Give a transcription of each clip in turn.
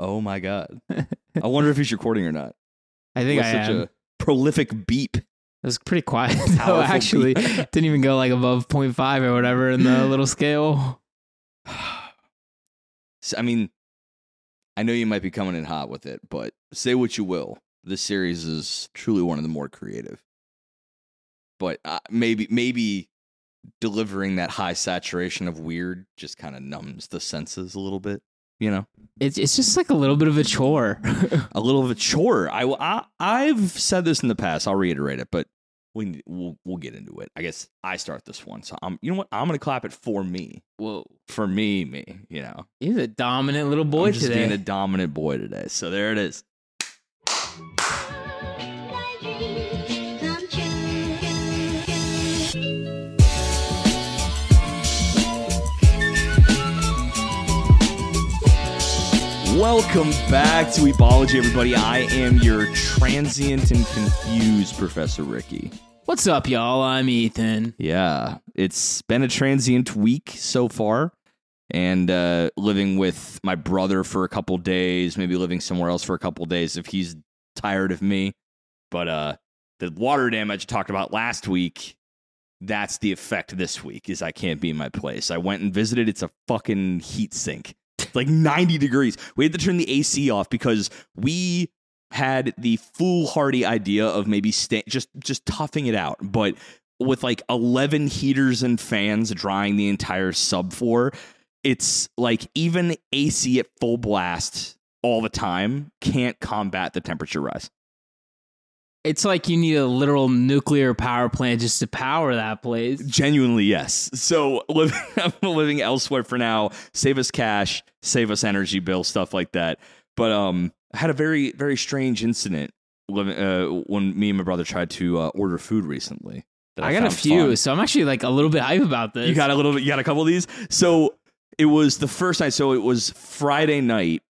Oh my god. I wonder if he's recording or not. I think With I such am. a prolific beep. It was pretty quiet. though, actually, didn't even go like above 0.5 or whatever in the little scale. So, I mean, I know you might be coming in hot with it, but say what you will. This series is truly one of the more creative. But uh, maybe, maybe delivering that high saturation of weird just kind of numbs the senses a little bit. You know, It's it's just like a little bit of a chore. a little of a chore. I, I I've said this in the past. I'll reiterate it, but we we'll we'll get into it. I guess I start this one, so I'm. You know what? I'm gonna clap it for me. Whoa, For me, me. You know, he's a dominant little boy I'm just today. being a dominant boy today. So there it is. Welcome back to Ebology, everybody. I am your transient and confused Professor Ricky. What's up, y'all? I'm Ethan. Yeah, it's been a transient week so far, and uh, living with my brother for a couple days, maybe living somewhere else for a couple days if he's tired of me. But uh, the water damage I talked about last week, that's the effect this week. Is I can't be in my place. I went and visited. It's a fucking heat sink. Like 90 degrees. We had to turn the AC off because we had the foolhardy idea of maybe stay, just just toughing it out, but with like 11 heaters and fans drying the entire subfloor, it's like even AC at full blast all the time can't combat the temperature rise. It's like you need a literal nuclear power plant just to power that place. Genuinely, yes. So living, I'm living elsewhere for now. Save us cash, save us energy bill, stuff like that. But um, I had a very very strange incident living uh, when me and my brother tried to uh, order food recently. that I got a few, fun. so I'm actually like a little bit hype about this. You got a little bit. You got a couple of these. So it was the first night. So it was Friday night.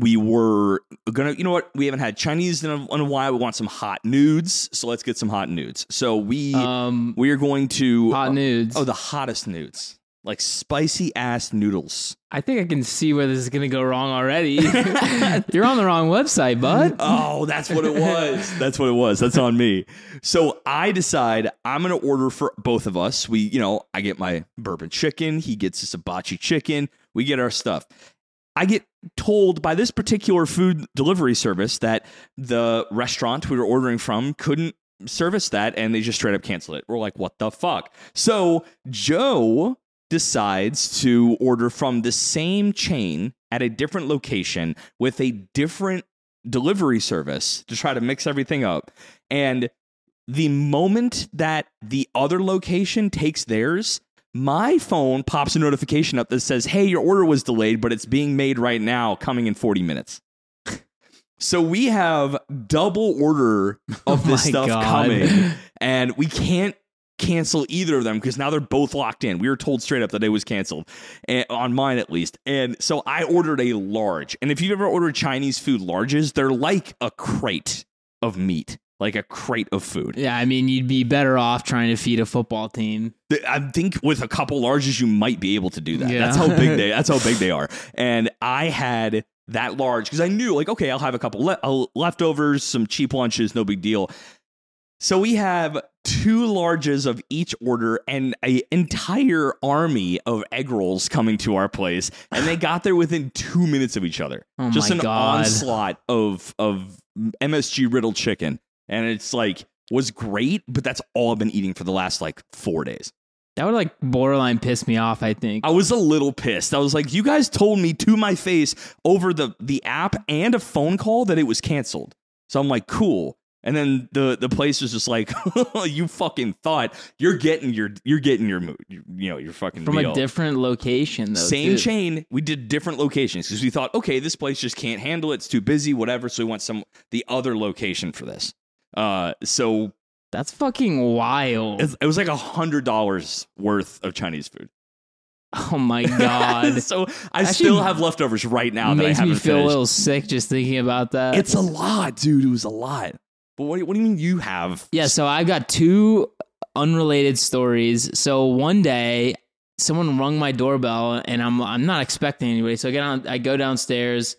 We were gonna. You know what? We haven't had Chinese in a, in a while. We want some hot nudes. So let's get some hot nudes. So we um we are going to hot nudes. Oh, the hottest nudes, like spicy ass noodles. I think I can see where this is gonna go wrong already. You're on the wrong website, bud. Oh, that's what it was. that's what it was. That's on me. So I decide I'm to order for both of us. We, you know, I get my bourbon chicken. He gets his hibachi chicken. We get our stuff. I get told by this particular food delivery service that the restaurant we were ordering from couldn't service that and they just straight up canceled it. We're like, what the fuck? So Joe decides to order from the same chain at a different location with a different delivery service to try to mix everything up. And the moment that the other location takes theirs, my phone pops a notification up that says, Hey, your order was delayed, but it's being made right now, coming in 40 minutes. So we have double order of this my stuff God. coming, and we can't cancel either of them because now they're both locked in. We were told straight up that it was canceled, and, on mine at least. And so I ordered a large. And if you've ever ordered Chinese food larges, they're like a crate of meat, like a crate of food. Yeah, I mean, you'd be better off trying to feed a football team. I think with a couple larges, you might be able to do that. Yeah. That's how big they. That's how big they are. And I had that large because I knew, like, okay, I'll have a couple le- uh, leftovers, some cheap lunches, no big deal. So we have two larges of each order and an entire army of egg rolls coming to our place, and they got there within two minutes of each other. Oh Just an God. onslaught of of MSG riddled chicken, and it's like was great, but that's all I've been eating for the last like four days. That would like borderline piss me off. I think. I was a little pissed. I was like, you guys told me to my face over the the app and a phone call that it was canceled. So I'm like, cool. And then the the place was just like, you fucking thought you're getting your you're getting your mo- you know your fucking From meal. a different location, though. Same too. chain. We did different locations because we thought, okay, this place just can't handle it. It's too busy, whatever. So we went some the other location for this. Uh, so That's fucking wild. it, it was like a hundred dollars worth of Chinese food. oh my god. so I Actually, still have leftovers right now that I Makes haven't me feel finished. a little sick just thinking about that. It's a lot, dude. It was a lot. But what, do you- what do you mean you have? Yeah, so I've got two unrelated stories. So one day, someone rung my doorbell, and I'm I'm not expecting anybody. So I get on, I go downstairs,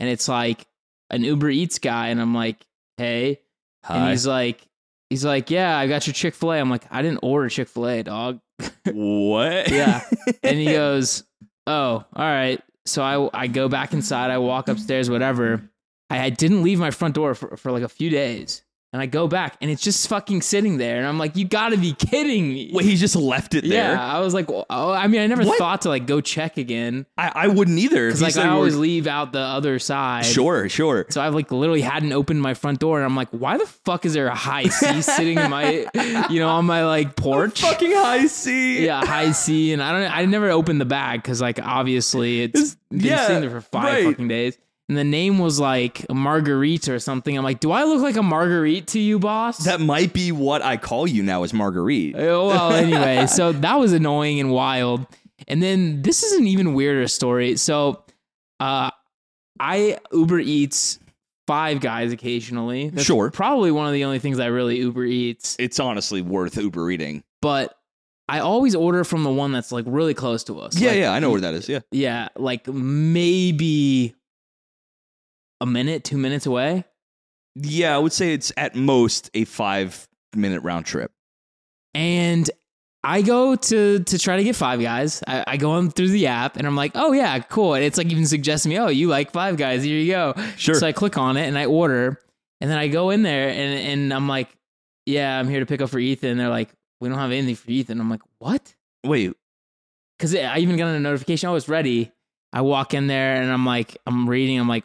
and it's like an Uber Eats guy, and I'm like, hey, and he's like, he's like, yeah, I got your Chick Fil A. I'm like, I didn't order Chick Fil A, dog. what? Yeah. and he goes, "Oh, all right." So I I go back inside. I walk upstairs, whatever. I, I didn't leave my front door for, for like a few days, and I go back, and it's just fucking sitting there, and I'm like, "You got to be kidding me!" Wait, he just left it there. yeah, I was like, oh, I mean, I never What? thought to like go check again I, I wouldn't either. because He like said I we always were- leave out the other side. Sure, sure. So I like literally hadn't opened my front door, and I'm like, "Why the fuck is there a Hi-C sitting in my, you know, on my like porch?" Fucking Hi-C. yeah, Hi-C, and I don't. I never opened the bag because, like, obviously it's It's- been yeah, sitting there for five right. fucking days. And the name was like Marguerite or something. I'm like, do I look like a Marguerite to you, boss? That might be what I call you now is Marguerite. Oh, well, anyway, so that was annoying and wild. And then this is an even weirder story. So, uh, I Uber Eats Five Guys occasionally. That's Sure. probably one of the only things I really Uber Eats. It's honestly worth Uber eating. But I always order from the one that's like really close to us. Yeah, Like, yeah, I know where that is. Yeah. Yeah, like maybe a minute, two minutes away. Yeah, I would say it's at most a five minute round trip. And I go to to try to get Five Guys. I, I go on through the app and I'm like, oh yeah, cool. And it's like even suggesting me, oh, you like Five Guys? Here you go. Sure. So I click on it and I order, and then I go in there and and I'm like, yeah, I'm here to pick up for Ethan. And they're like, we don't have anything for Ethan. I'm like, what? Wait, because I even got a notification. Oh, it's ready. I walk in there and I'm like, I'm reading. I'm like,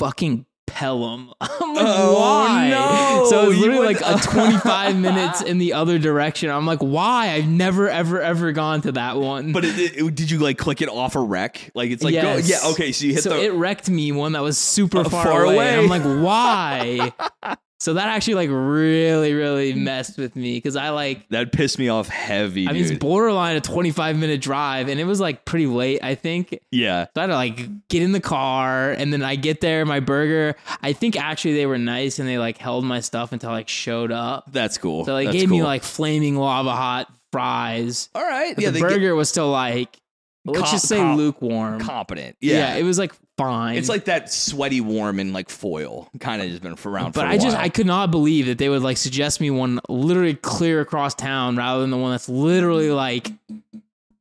fucking Pelham. I'm like, Oh, why? no. So it's You literally went- like a 25 minutes in the other direction. I'm like, why? I've never, ever, ever gone to that one. but it, it- did you like click it off a wreck? Like it's like go, yeah, okay. So you hit so the it wrecked me one that was super Uh, far, far away. away. I'm like, why? so that actually like really, really messed with me because I like that pissed me off heavy, I mean, it's borderline a 25 minute drive, and it was like pretty late, I think. yeah, So I had to like get in the car, and then I get there, my burger. I think actually they were nice, and they like held my stuff until I like showed up. that's cool. So they That's gave me like flaming lava hot fries. all right, But yeah, the they get burger was still like, let's Com- just say com- lukewarm. competent. yeah. Yeah, it was like fine. it's like that sweaty warm and like foil kind of just been for around. but for a I just. I could not believe that they would like suggest me one literally clear across town rather than the one that's literally like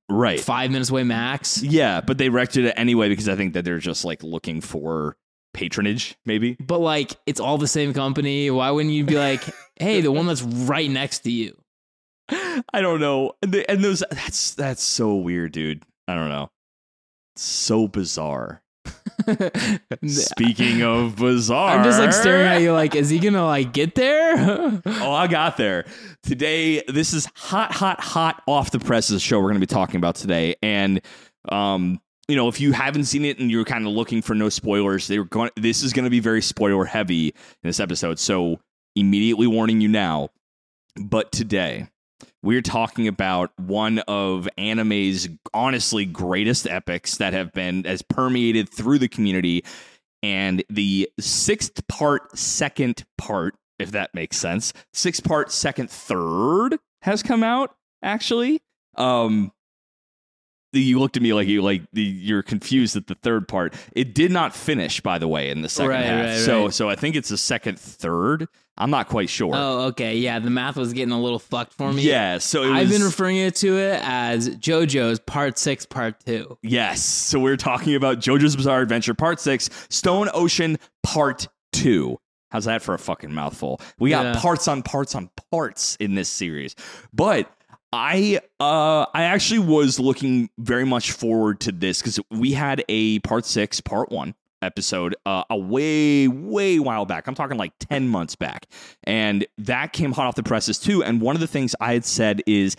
right. five minutes away max. Yeah, but they wrecked it anyway because I think that they're just like looking for patronage, maybe. But like it's all the same company. Why wouldn't you be like, hey, the one that's right next to you? I don't know. And, the, and those that's that's so weird, dude. I don't know. It's so bizarre. Speaking of bizarre, I'm just like staring at you like, is he gonna like get there? Oh, I got there. Today, this is hot, hot, hot off the presses show we're going to be talking about today. And, um, you know, if you haven't seen it and you're kind of looking for no spoilers, they were going. This is going to be very spoiler heavy in this episode. So, immediately warning you now. But today, we're talking about one of anime's honestly greatest epics that have been as permeated through the community. And the sixth part second part if that makes sense six part second third has come out actually. Um you looked at me like you like you're confused at the third part. It did not finish by the way in the second Right, half. right, so right. so i think it's the second third i'm not quite sure oh, okay. Yeah, the math was getting a little fucked for me. yeah so it I've been referring to it as JoJo's Part Six, Part Two. Yes. So we're talking about JoJo's Bizarre Adventure Part 6, Stone Ocean Part 2. How's that for a fucking mouthful? We got Yeah. parts on parts on parts in this series. But I uh I actually was looking very much forward to this cuz we had a part 6 part 1 episode uh, a way way while back. I'm talking like 10 months back. And that came hot off the presses too and one of the things I had said is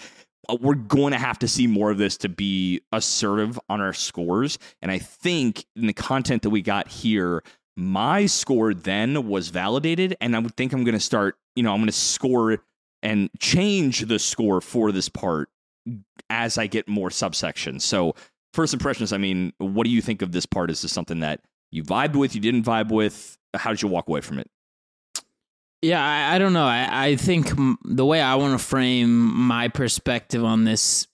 uh, we're going to have to see more of this to be assertive on our scores. And I think in the content that we got here, my score then was validated. And I would think I'm going to start, you know, I'm going to score and change the score for this part as I get more subsections. So, first impressions, I mean, what do you think of this part? Is this something that you vibed with, you didn't vibe with? How did you walk away from it? Yeah, I, I don't know. I, I think m- the way I want to frame my perspective on this,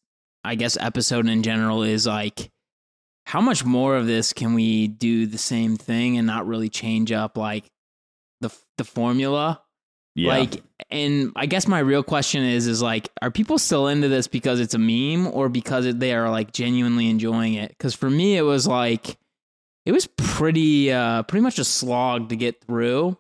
I guess, episode in general is like how much more of this can we do the same thing and not really change up like the the formula? Yeah. Like, and I guess my real question is, is like, are people still into this because it's a meme or because they are like genuinely enjoying it? Because for me, it was like, it was pretty, uh, pretty much a slog to get through.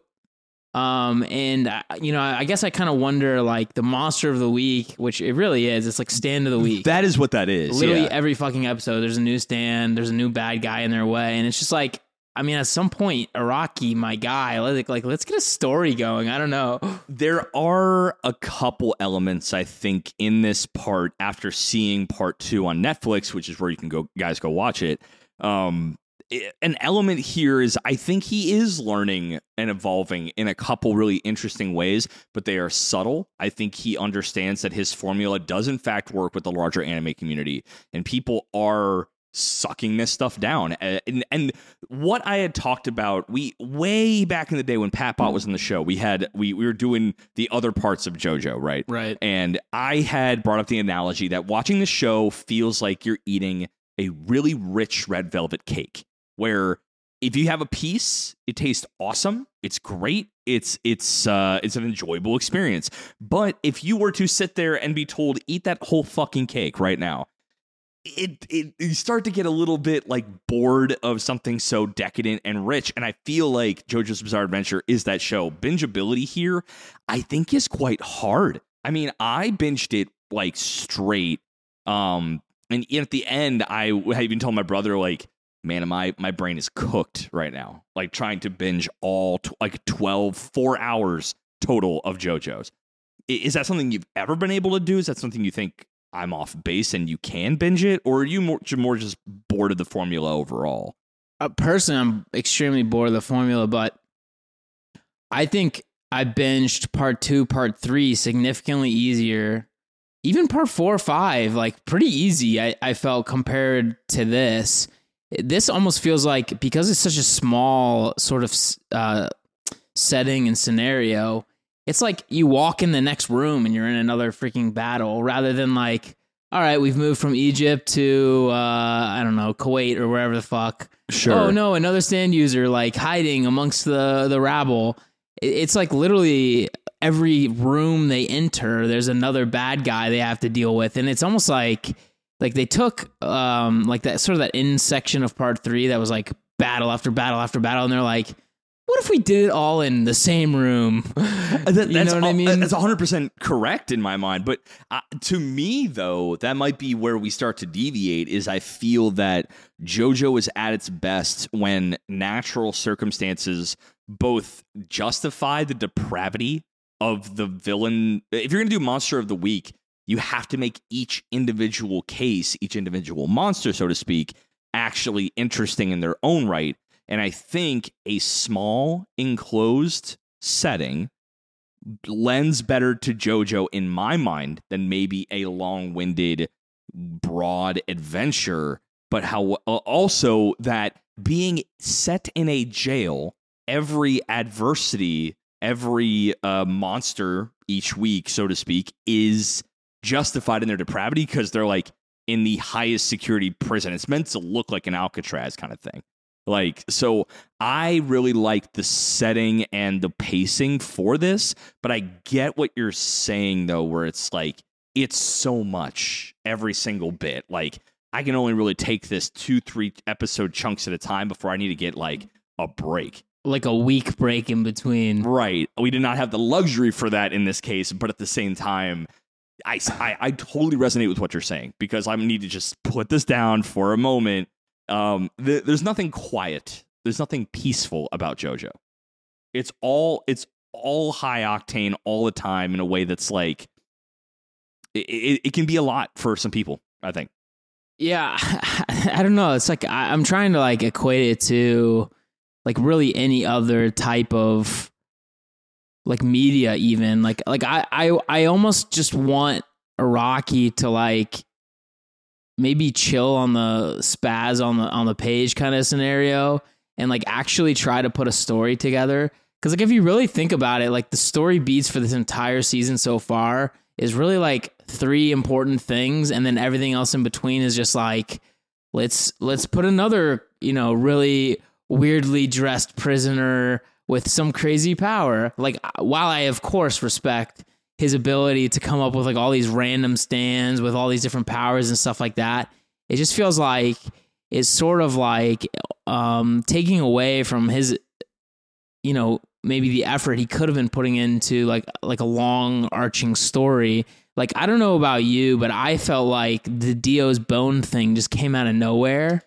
Um, and uh, you know, I I guess I kind of wonder, like, the monster of the week, which it really is. It's like stand of the week. that is what that is. Literally yeah. every fucking episode, there's a new stand, there's a new bad guy in their way, and it's just like, I mean, at some point, Araki, my guy, like, like let's get a story going. I don't know. There are a couple elements I think in this part after seeing part two on Netflix, which is where you can go, guys, go watch it. Um, i- an element here is I think he is learning and evolving in a couple really interesting ways, but they are subtle. I think he understands that his formula does in fact work with the larger anime community, and people are sucking this stuff down. And, and what I had talked about, we way back in the day when Pat Bot was in the show, we had we we were doing the other parts of JoJo, right? Right. And I had brought up the analogy that watching the show feels like you're eating a really rich red velvet cake, where if you have a piece, it tastes awesome. It's great. It's it's uh it's an enjoyable experience. But if you were to sit there and be told eat that whole fucking cake right now, it, it you start to get a little bit like bored of something so decadent and rich and i feel like jojo's bizarre adventure is that show bingeability here i think is quite hard i mean i binged it like straight um and at the end i I even told my brother like man my my brain is cooked right now like trying to binge all t- like 12 4 hours total of jojo's is that something you've ever been able to do is that something you think I'm off base and you can binge it, or are you more, more just bored of the formula overall? uh, personally, I'm extremely bored of the formula, but I think I binged part two, part three significantly easier. Even part four or five, like pretty easy, I, I felt compared to this. This almost feels like because it's such a small sort of uh, setting and scenario, it's like you walk in the next room and you're in another freaking battle rather than like, all right, we've moved from Egypt to, uh, I don't know, Kuwait or wherever the fuck. Sure. Oh no, another stand user like hiding amongst the the rabble. It's like literally every room they enter, there's another bad guy they have to deal with, and it's almost like like they took um like that sort of that in section of part three that was like battle after battle after battle, and they're like, what if we did it all in the same room? That- you that's know what I mean? That's 100% correct in my mind. But uh, to me, though, that might be where we start to deviate. Is I feel that JoJo is at its best when natural circumstances both justify the depravity of the villain. If you're going to do Monster of the Week, you have to make each individual case, each individual monster, so to speak, actually interesting in their own right. And I think a small, enclosed setting lends better to JoJo in my mind than maybe a long-winded, broad adventure. But how also that being set in a jail, every adversity, every uh, monster each week, so to speak, is justified in their depravity because they're like in the highest security prison. It's meant to look like an Alcatraz kind of thing. Like, so I really like the setting and the pacing for this, but I get what you're saying though, where it's like, it's so much every single bit. Like, I can only really take this two, three episode chunks at a time before I need to get like a break. like a week break in between. Right. We did not have the luxury for that in this case, but at the same time, I, I, I totally resonate with what you're saying because I need to just put this down for a moment. Um, th- there's nothing quiet. There's nothing peaceful about JoJo. It's all it's all high octane all the time in a way that's like it, it, it can be a lot for some people. I think. Yeah, I don't know. It's like I, I'm trying to like equate it to like really any other type of like media, even like like I I I almost just want Araki to like maybe chill on the spaz on the on the page kind of scenario and like actually try to put a story together. Because like if you really think about it, like the story beats for this entire season so far is really like three important things, and then everything else in between is just like let's let's put another you know really weirdly dressed prisoner with some crazy power. Like while I of course respect his ability to come up with like all these random stands with all these different powers and stuff like that, it just feels like it's sort of like um taking away from his you know maybe the effort he could have been putting into like like a long arching story like i don't know about you but i felt like the dio's bone thing just came out of nowhere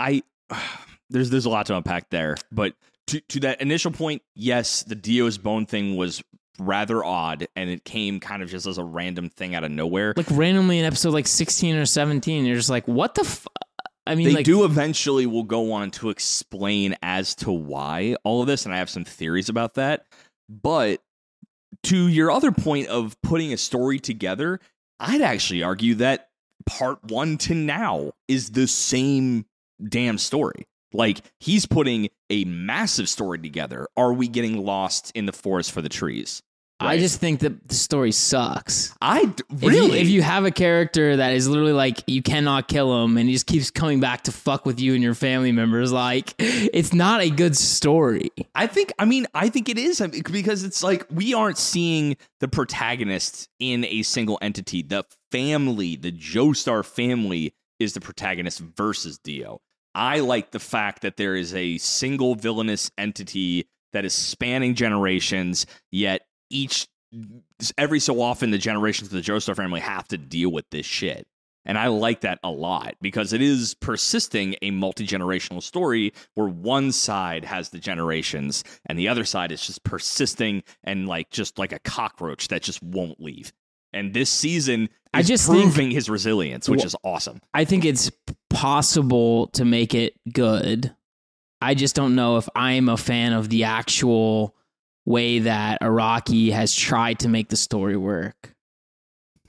I there's there's a lot to unpack there, but to to that initial point, yes, the Dio's bone thing was rather odd, and it came kind of just as a random thing out of nowhere. like randomly in episode like 16 or 17 you're just like what the f-? i mean they like do eventually will go on to explain as to why all of this, and I have some theories about that. But to your other point of putting a story together, I'd actually argue that part one to now is the same damn story. Like he's putting a massive story together. Are we getting lost in the forest for the trees? i just think that the story sucks I d- If you- really if you, have a character that is literally like you cannot kill him and he just keeps coming back to fuck with you and your family members like it's not a good story I think, I mean, I think it is because it's like we aren't seeing the protagonist in a single entity. The family, the Joestar family, is the protagonist versus Dio. I like the fact that there is a single villainous entity that is spanning generations, yet each, every so often, the generations of the Joestar family have to deal with this shit. And I like that a lot because it is persisting a multi generational story where one side has the generations and the other side is just persisting and like just like a cockroach that just won't leave. And this season I just think- proving his resilience, which Well- is awesome. I think it's possible to make it good. I just don't know if I'm a fan of the actual way that Araki has tried to make the story work.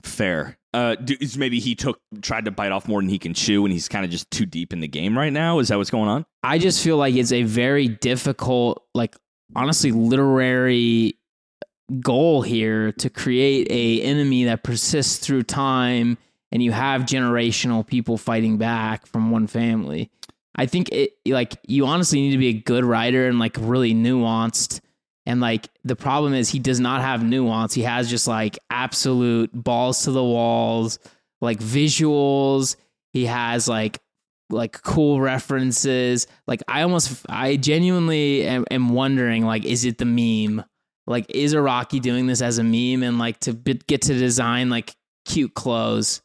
Fair. Uh, maybe he took tried to bite off more than he can chew, and he's kind of just too deep in the game right now. Is that what's going on? I just feel like it's a very difficult, like honestly, literary goal here to create a enemy that persists through time, and you have generational people fighting back from one family. I think it like you honestly need to be a good writer and like really nuanced. And like the problem is he does not have nuance. He has just like absolute balls to the walls, like visuals. He has like like cool references. Like I almost, I genuinely am, am wondering, like, is it the meme? Like, is Araki doing this as a meme and like to get to design like cute clothes?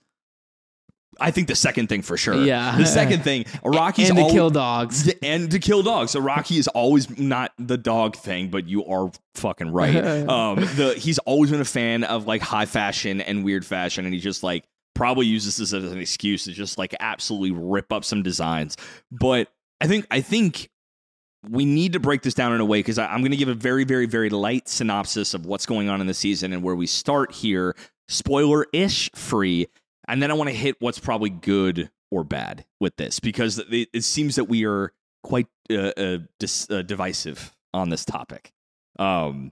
I think the second thing for sure. Yeah. The second thing, Rocky's and to kill dogs. and to kill dogs. So Rocky is always not the dog thing, but you are fucking right. Um, the he's always been a fan of like high fashion and weird fashion, and he just like probably uses this as an excuse to just like absolutely rip up some designs. But I think I think we need to break this down in a way because I'm going to give a very very very light synopsis of what's going on in the season and where we start here, spoiler ish free, and then I want to hit what's probably good or bad with this because it, it seems that we are quite uh, uh, dis, uh, divisive on this topic. Um,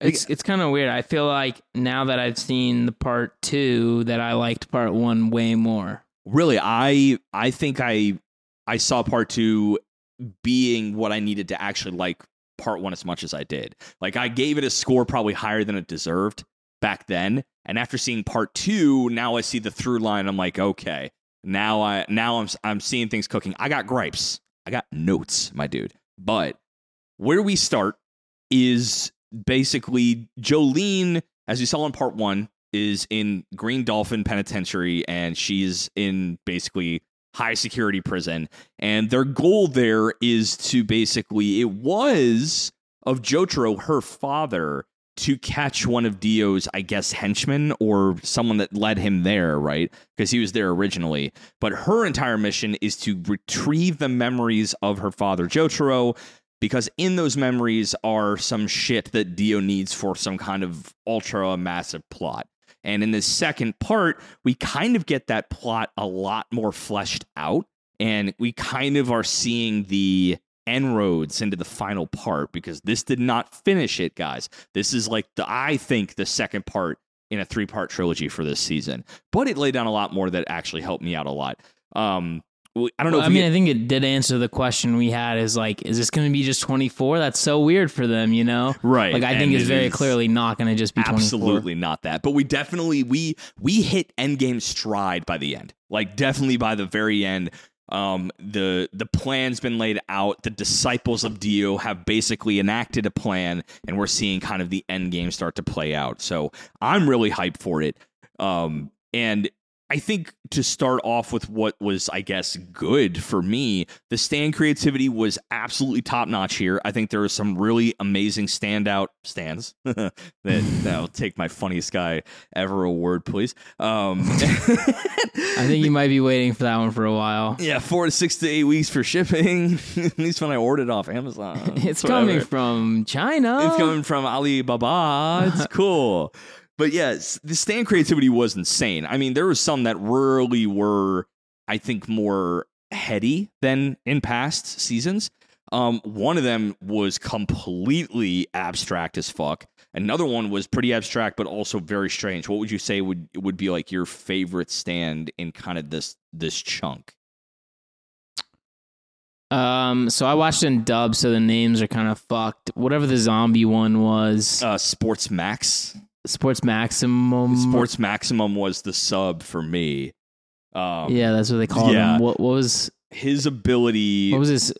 It's it's kind of weird. I feel like now that I've seen the part two, that I liked part one way more. really, I I think I I saw part two being what I needed to actually like part one as much as I did. Like I gave it a score probably higher than it deserved back then, and after seeing part two, now I see the through line. I'm like, okay, now I now I'm I'm seeing things cooking. I got gripes. I got notes, my dude. But where we start is basically Jolyne, as you saw in part one, is in Green Dolphin Penitentiary, and she's in basically high security prison. And their goal there is to basically, it was of Jotaro, her father, to catch one of Dio's, I guess, henchmen or someone that led him there, right? Because he was there originally. But her entire mission is to retrieve the memories of her father, Jotaro, because in those memories are some shit that Dio needs for some kind of ultra massive plot. And in the second part, we kind of get that plot a lot more fleshed out. And we kind of are seeing the inroads into the final part because this did not finish it, guys. This is like the I think the second part in a three part trilogy for this season. But it laid down a lot more that actually helped me out a lot. Um, I don't know. Well, I mean, get- I think it did answer the question we had. Is like, is this going to be just 24? That's so weird for them, you know? Right, Like, I and think it's it very clearly not going to just be 24. absolutely not that. But we definitely we we hit endgame stride by the end. Like definitely by the very end. Um, the the plan's been laid out. The disciples of Dio have basically enacted a plan, and we're seeing kind of the end game start to play out. So I'm really hyped for it. Um, and I think to start off with what was, I guess, good for me, the stand creativity was absolutely top notch here. I think there were some really amazing standout stands. that that'll take my funniest guy ever award, please. Um, I think you might be waiting for that one for a while. yeah, four to six to eight weeks for shipping. At least when I ordered off Amazon, It's Whatever. coming from China. It's coming from Alibaba. It's cool. But yes, the stand creativity was insane. I mean, there were some that really were, I think, more heady than in past seasons. Um, one of them was completely abstract as fuck. Another one was pretty abstract, but also very strange. What would you say would would be like your favorite stand in kind of this this chunk? Um, so I watched in dub, so the names are kind of fucked. Whatever the zombie one was, Uh, Sports Max. Sports Maximum. Sports Maximum was the sub for me. Um, Yeah, that's what they called yeah. him. What, what was his ability what was his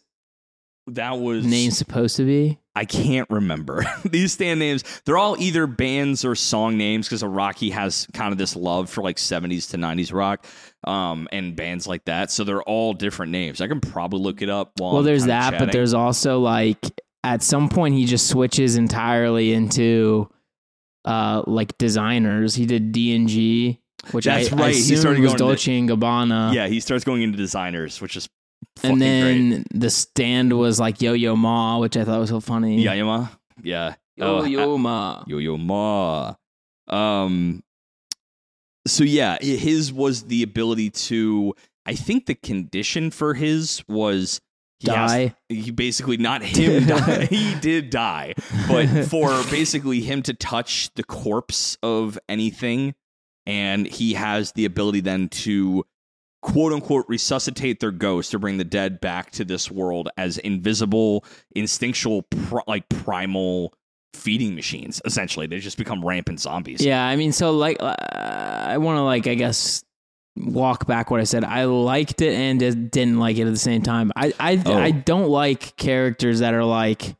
that was name supposed to be? I can't remember these stand names. They're all either bands or song names because Rocky has kind of this love for like 70s to 90s rock, um, and bands like that. So they're all different names. I can probably look it up. While well, I'm there's that, but there's also like at some point he just switches entirely into uh like designers. He did D and G, which That's I, right. I He started was going Dolce and Gabbana. yeah. He starts going into designers, which is and then great. the stand was like Yo Yo Ma, which I thought was so funny. Yeah, Ma, Yeah. Yo Oh, Yo Ma. Yo Yo Ma. Um. So yeah, his was the ability to. I think the condition for his was he Die. he basically not him die. he did die, but for basically him to touch the corpse of anything, and he has the ability then to quote unquote resuscitate their ghost or bring the dead back to this world as invisible, instinctual, like primal feeding machines. Essentially, they just become rampant zombies. Yeah, I mean, so like, uh, I want to like, I guess, walk back what I said. I liked it and didn't like it at the same time. I, I, Oh. I don't like characters that are like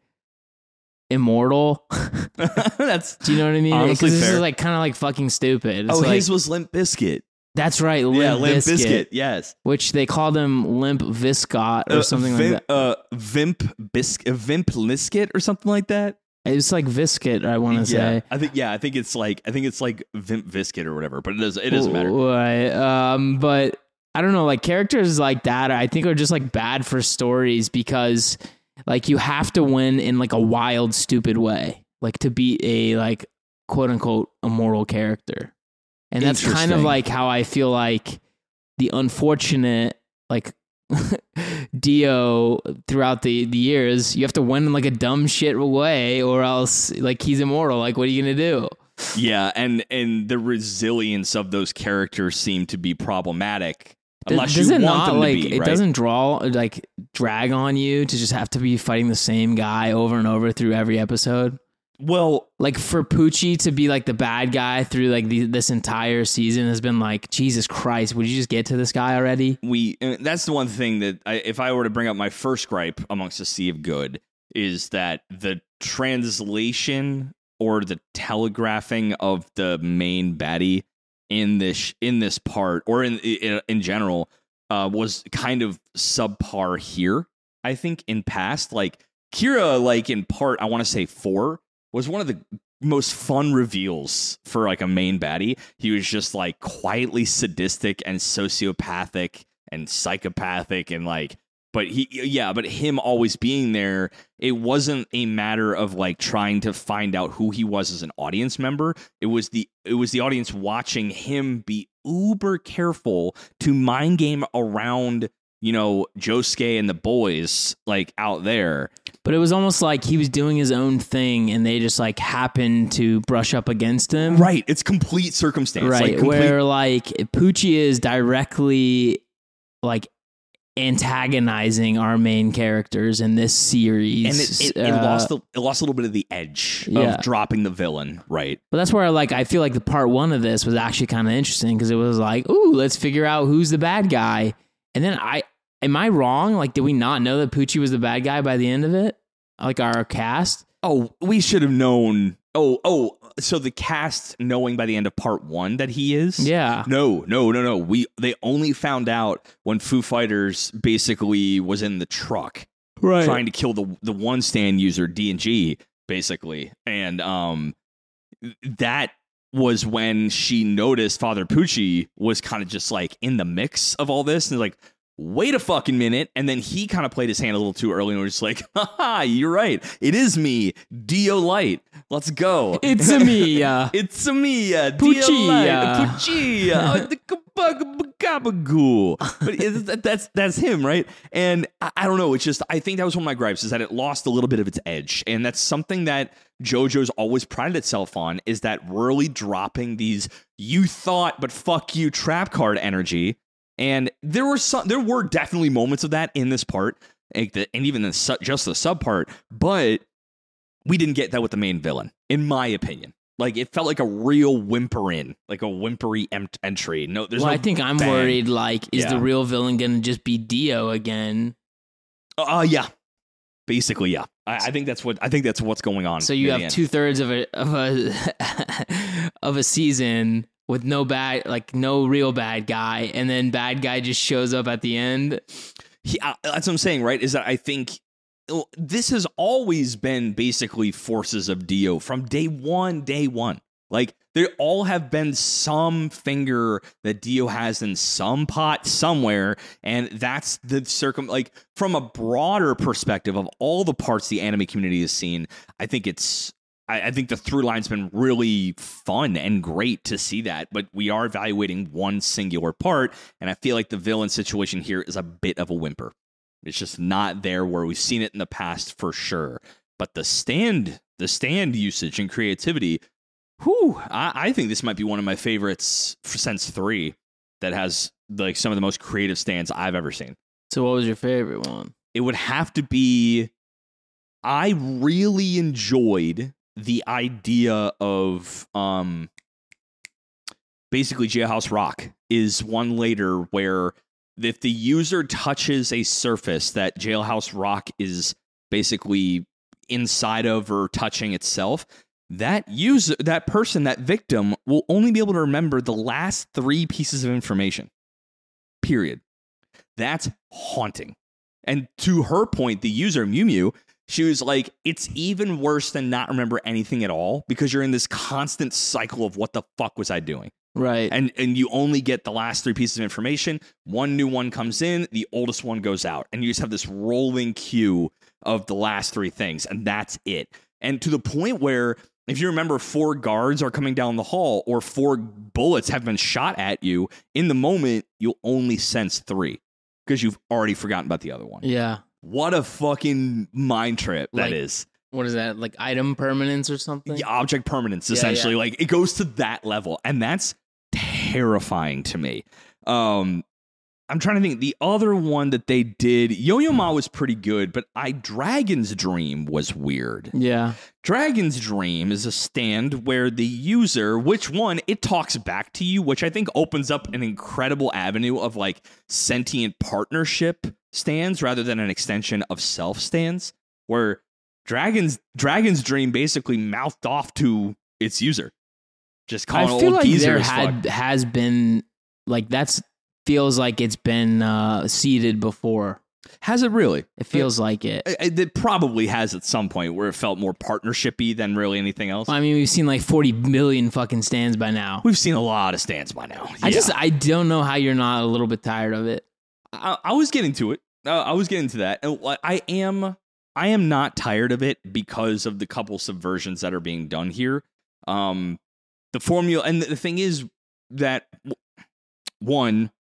immortal. That's Do you know what I mean? Honestly, this fair. is like kind of like fucking stupid. It's oh, like, his was Limp Bizkit. that's right, Limp yeah, Limp Bizkit, Biscuit. Yes, which they call them Limp Viscot or Uh, something Vimp, like that. Uh, Vimp Biscuit, Vimp Lisket or something like that. It's like Viscot, I want to yeah, say. I think yeah, I think it's like I think it's like Vimp Viscuit or whatever. But it does it doesn't matter. Right. Um, but I don't know, like characters like that, I think are just like bad for stories because like you have to win in like a wild, stupid way, like to beat a like quote unquote immoral character. And that's kind of like how I feel like the unfortunate like Dio throughout the, the years, you have to win in like a dumb shit way or else like he's immortal. Like what are you gonna do? Yeah, and and the resilience of those characters seem to be problematic. Does- Unless does you it want not them like to be, it right? doesn't draw like drag on you to just have to be fighting the same guy over and over through every episode Well, like for Pucci to be like the bad guy through like the, this entire season has been like Jesus Christ would you just get to this guy already we that's the one thing that I, if I were to bring up my first gripe amongst the sea of good is that the translation or the telegraphing of the main baddie in this in this part or in in, in general uh, was kind of subpar here. I think in past like Kira like in part I want to say 4 was one of the most fun reveals for like a main baddie. He was just like quietly sadistic and sociopathic and psychopathic and like but he yeah, but him always being there, it wasn't a matter of like trying to find out who he was as an audience member. It was the it was the audience watching him be uber careful to mind game around, you know, Josuke and the boys like out there. But it was almost like he was doing his own thing and they just like happened to brush up against him Right. It's complete circumstance. right Like complete where like Pucci is directly like antagonizing our main characters in this series. and it, it, it Uh, lost the, it lost a little bit of the edge Yeah. of dropping the villain, right? But that's where I like I feel like the part one of this was actually kind of interesting because it was like, ooh, let's figure out who's the bad guy. And then I am I wrong? Like, did we not know that Pucci was the bad guy by the end of it? Like our cast? Oh, we should have known. Oh, oh, so the cast knowing by the end of part one that he is. Yeah. No, no, no, no. We they only found out when Foo Fighters basically was in the truck Right. trying to kill the the one stand user D and G basically, and um, that was when she noticed Father Pucci was kind of just like in the mix of all this, and like. Wait a fucking minute. And then he kind of played his hand a little too early and was just like, haha, you're right. It is me, Dio Light. Let's go. It's a me. Uh, It's a me, uh, Pucci, Light. Pucci, uh, the kabagabagool. But that's that's him, right? And I, I don't know. It's just I think that was one of my gripes is that it lost a little bit of its edge, and that's something that JoJo's always prided itself on is that really dropping these you thought but fuck you trap card energy. And there were some, there were definitely moments of that in this part, like the, and even the su- just the sub part, but we didn't get that with the main villain, in my opinion. Like it felt like a real whimpering, like a whimpery em- entry. No, there's well, no I think I'm bang. worried. Like, is Yeah. the real villain going to just be Dio again? Uh, yeah, basically, yeah. I, I think that's what I think that's what's going on. So you have two thirds of a of a of a season with no bad, like no real bad guy, and then bad guy just shows up at the end. He, uh, that's what I'm saying, right? Is that I think this has always been basically forces of Dio from day one, day one. Like there all have been some finger that Dio has in some pot somewhere, and that's the circum. Like from a broader perspective of all the parts the anime community has seen, I think it's. I, I think the through line's been really fun and great to see that, but we are evaluating one singular part, and I feel like the villain situation here is a bit of a whimper. It's just not there where we've seen it in the past for sure. But the stand, the stand usage and creativity, whew, I, I think this might be one of my favorites since three that has like some of the most creative stands I've ever seen. So, what was your favorite one? It would have to be I really enjoyed the idea of um basically Jailhouse Rock is one later where if the user touches a surface that Jailhouse Rock is basically inside of or touching itself, that user that person, that victim will only be able to remember the last 3 pieces of information. Period. That's haunting. And to her point, the user Miu Miu, she was like, it's even worse than not remember anything at all because you're in this constant cycle of what the fuck was I doing? Right. And and you only get the last three pieces of information. One new one comes in, the oldest one goes out, and you just have this rolling queue of the last three things, and that's it. And to the point where if you remember four guards are coming down the hall or four bullets have been shot at you, in the moment you'll only sense three because you've already forgotten about the other one. yeah. What a fucking mind trip that Like- is. What is that? Like item permanence or something? Yeah, object permanence Yeah, essentially like it goes to that level and that's terrifying to me um i'm trying to think the other one that they did yo-yo ma was pretty good but i dragon's dream was weird Yeah. dragon's dream is a stand where the user which one it talks back to you which i think opens up an incredible avenue of like sentient partnership stands rather than an extension of self stands where Dragon's Dragon's Dream basically mouthed off to its user, just calling I old feel like geezer there had has been like that's feels like it's been uh seeded before. Has it really? It feels like it. It, it probably has at some point where it felt more partnershipy than really anything else. I mean, we've seen like 40 million fucking stands by now. We've seen a lot of stands by now. I Yeah. just I don't know how you're not a little bit tired of it. I, I was getting to it. Uh, I was getting to that, and I am, I am not tired of it because of the couple subversions that are being done here. Um, the formula, and the thing is that one,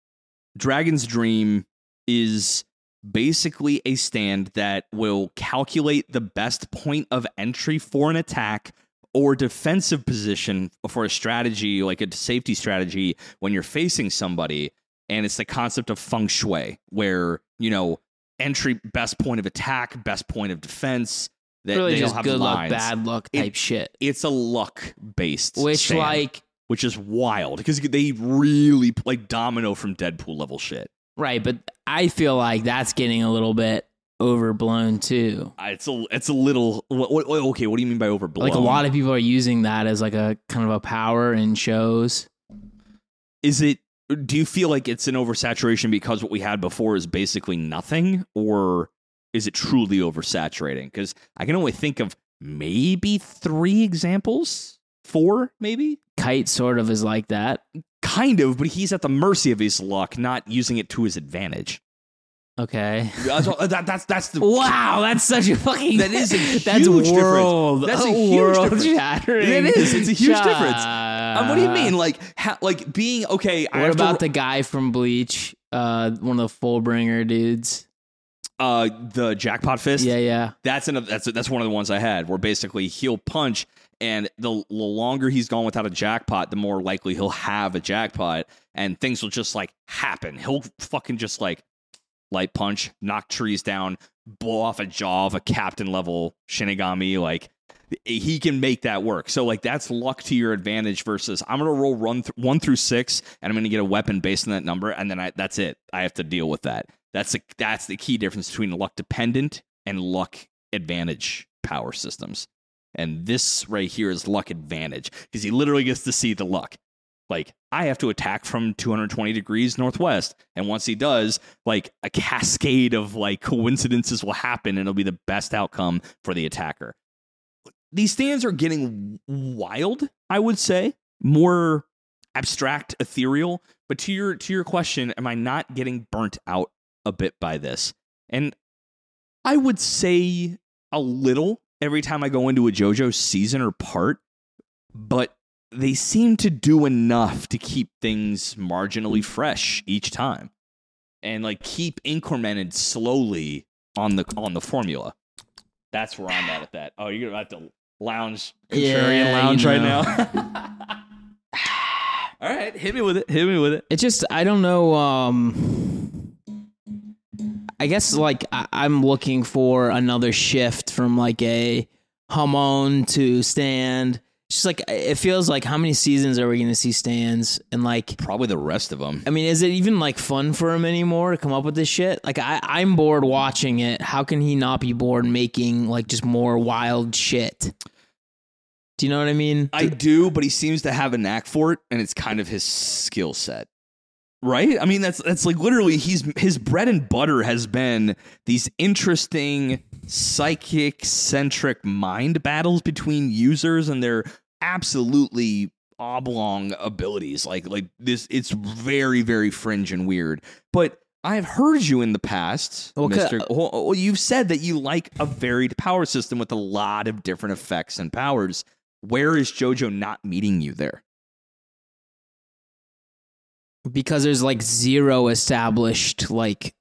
Dragon's Dream is basically a stand that will calculate the best point of entry for an attack or defensive position for a strategy, like a safety strategy, when you're facing somebody. And it's the concept of feng shui, where you know entry, best point of attack, best point of defense. That really they all just have good luck, lines. bad luck It- type shit. It's a luck based, Which like which is wild because they really like domino from Deadpool level shit. right, but I feel like that's getting a little bit overblown too. Uh, It's a it's a little what, what, okay. What do you mean by overblown? Like a lot of people are using that as like a kind of a power in shows. is it do you feel like it's an oversaturation because what we had before is basically nothing or is it truly oversaturating because i can only think of maybe three examples four maybe Kite sort of is like that. kind of but he's at the mercy of his luck not using it to his advantage Okay. that's, that, that's, that's the Wow, that's such a fucking That is a that's huge difference. That's a huge world difference. shattering. It is. It's a huge difference. Um, what do you mean like ha, like being okay I What to about ro- the guy from Bleach? Uh, one of the Fullbringer dudes. uh the jackpot fist Yeah, yeah. that's another that's that's one of the ones I had where basically he'll punch and the, the longer he's gone without a jackpot, the more likely he'll have a jackpot and things will just like happen. He'll fucking just like light punch, knock trees down, blow off a jaw of a captain level Shinigami like he can make that work. So like that's luck to your advantage versus I'm gonna roll run th- one through six and I'm gonna get a weapon based on that number and then I that's it. I have to deal with that. That's the that's the key difference between luck dependent and luck advantage power systems. And this right here is luck advantage because he literally gets to see the luck. Like I have to attack from 220 degrees northwest, and once he does, like a cascade of like coincidences will happen, and it'll be the best outcome for the attacker. These stands are getting wild, I would say, more abstract, ethereal. But to your to your question, am I not getting burnt out a bit by this? And I would say a little every time I go into a JoJo season or part, but they seem to do enough to keep things marginally fresh each time. And like keep incremented slowly on the on the formula. That's where I'm at at that. Oh, you're have to lounge contrarian Yeah, lounge you right now. All right, hit me with it. Hit me with it. It just I don't know. Um, I guess like I, I'm looking for another shift from like a Hamon to stand. Just like it feels like how many seasons are we going to see stands and like Probably the rest of them. I mean, is it even like fun for him anymore to come up with this shit? Like, I, I'm bored watching it. How can he not be bored making like just more wild shit? Do you know what I mean? I do, but he seems to have a knack for it, and it's kind of his skill set. Right? I mean, that's that's like literally he's his bread and butter has been these interesting psychic centric mind battles between users and their absolutely oblong abilities. Like like this it's very, very fringe and weird. But I've heard you in the past, Well, 'cause- Mr. Uh, well, uh, well, you've said that you like a varied power system with a lot of different effects and powers. Where is JoJo not meeting you there? because there's like zero established like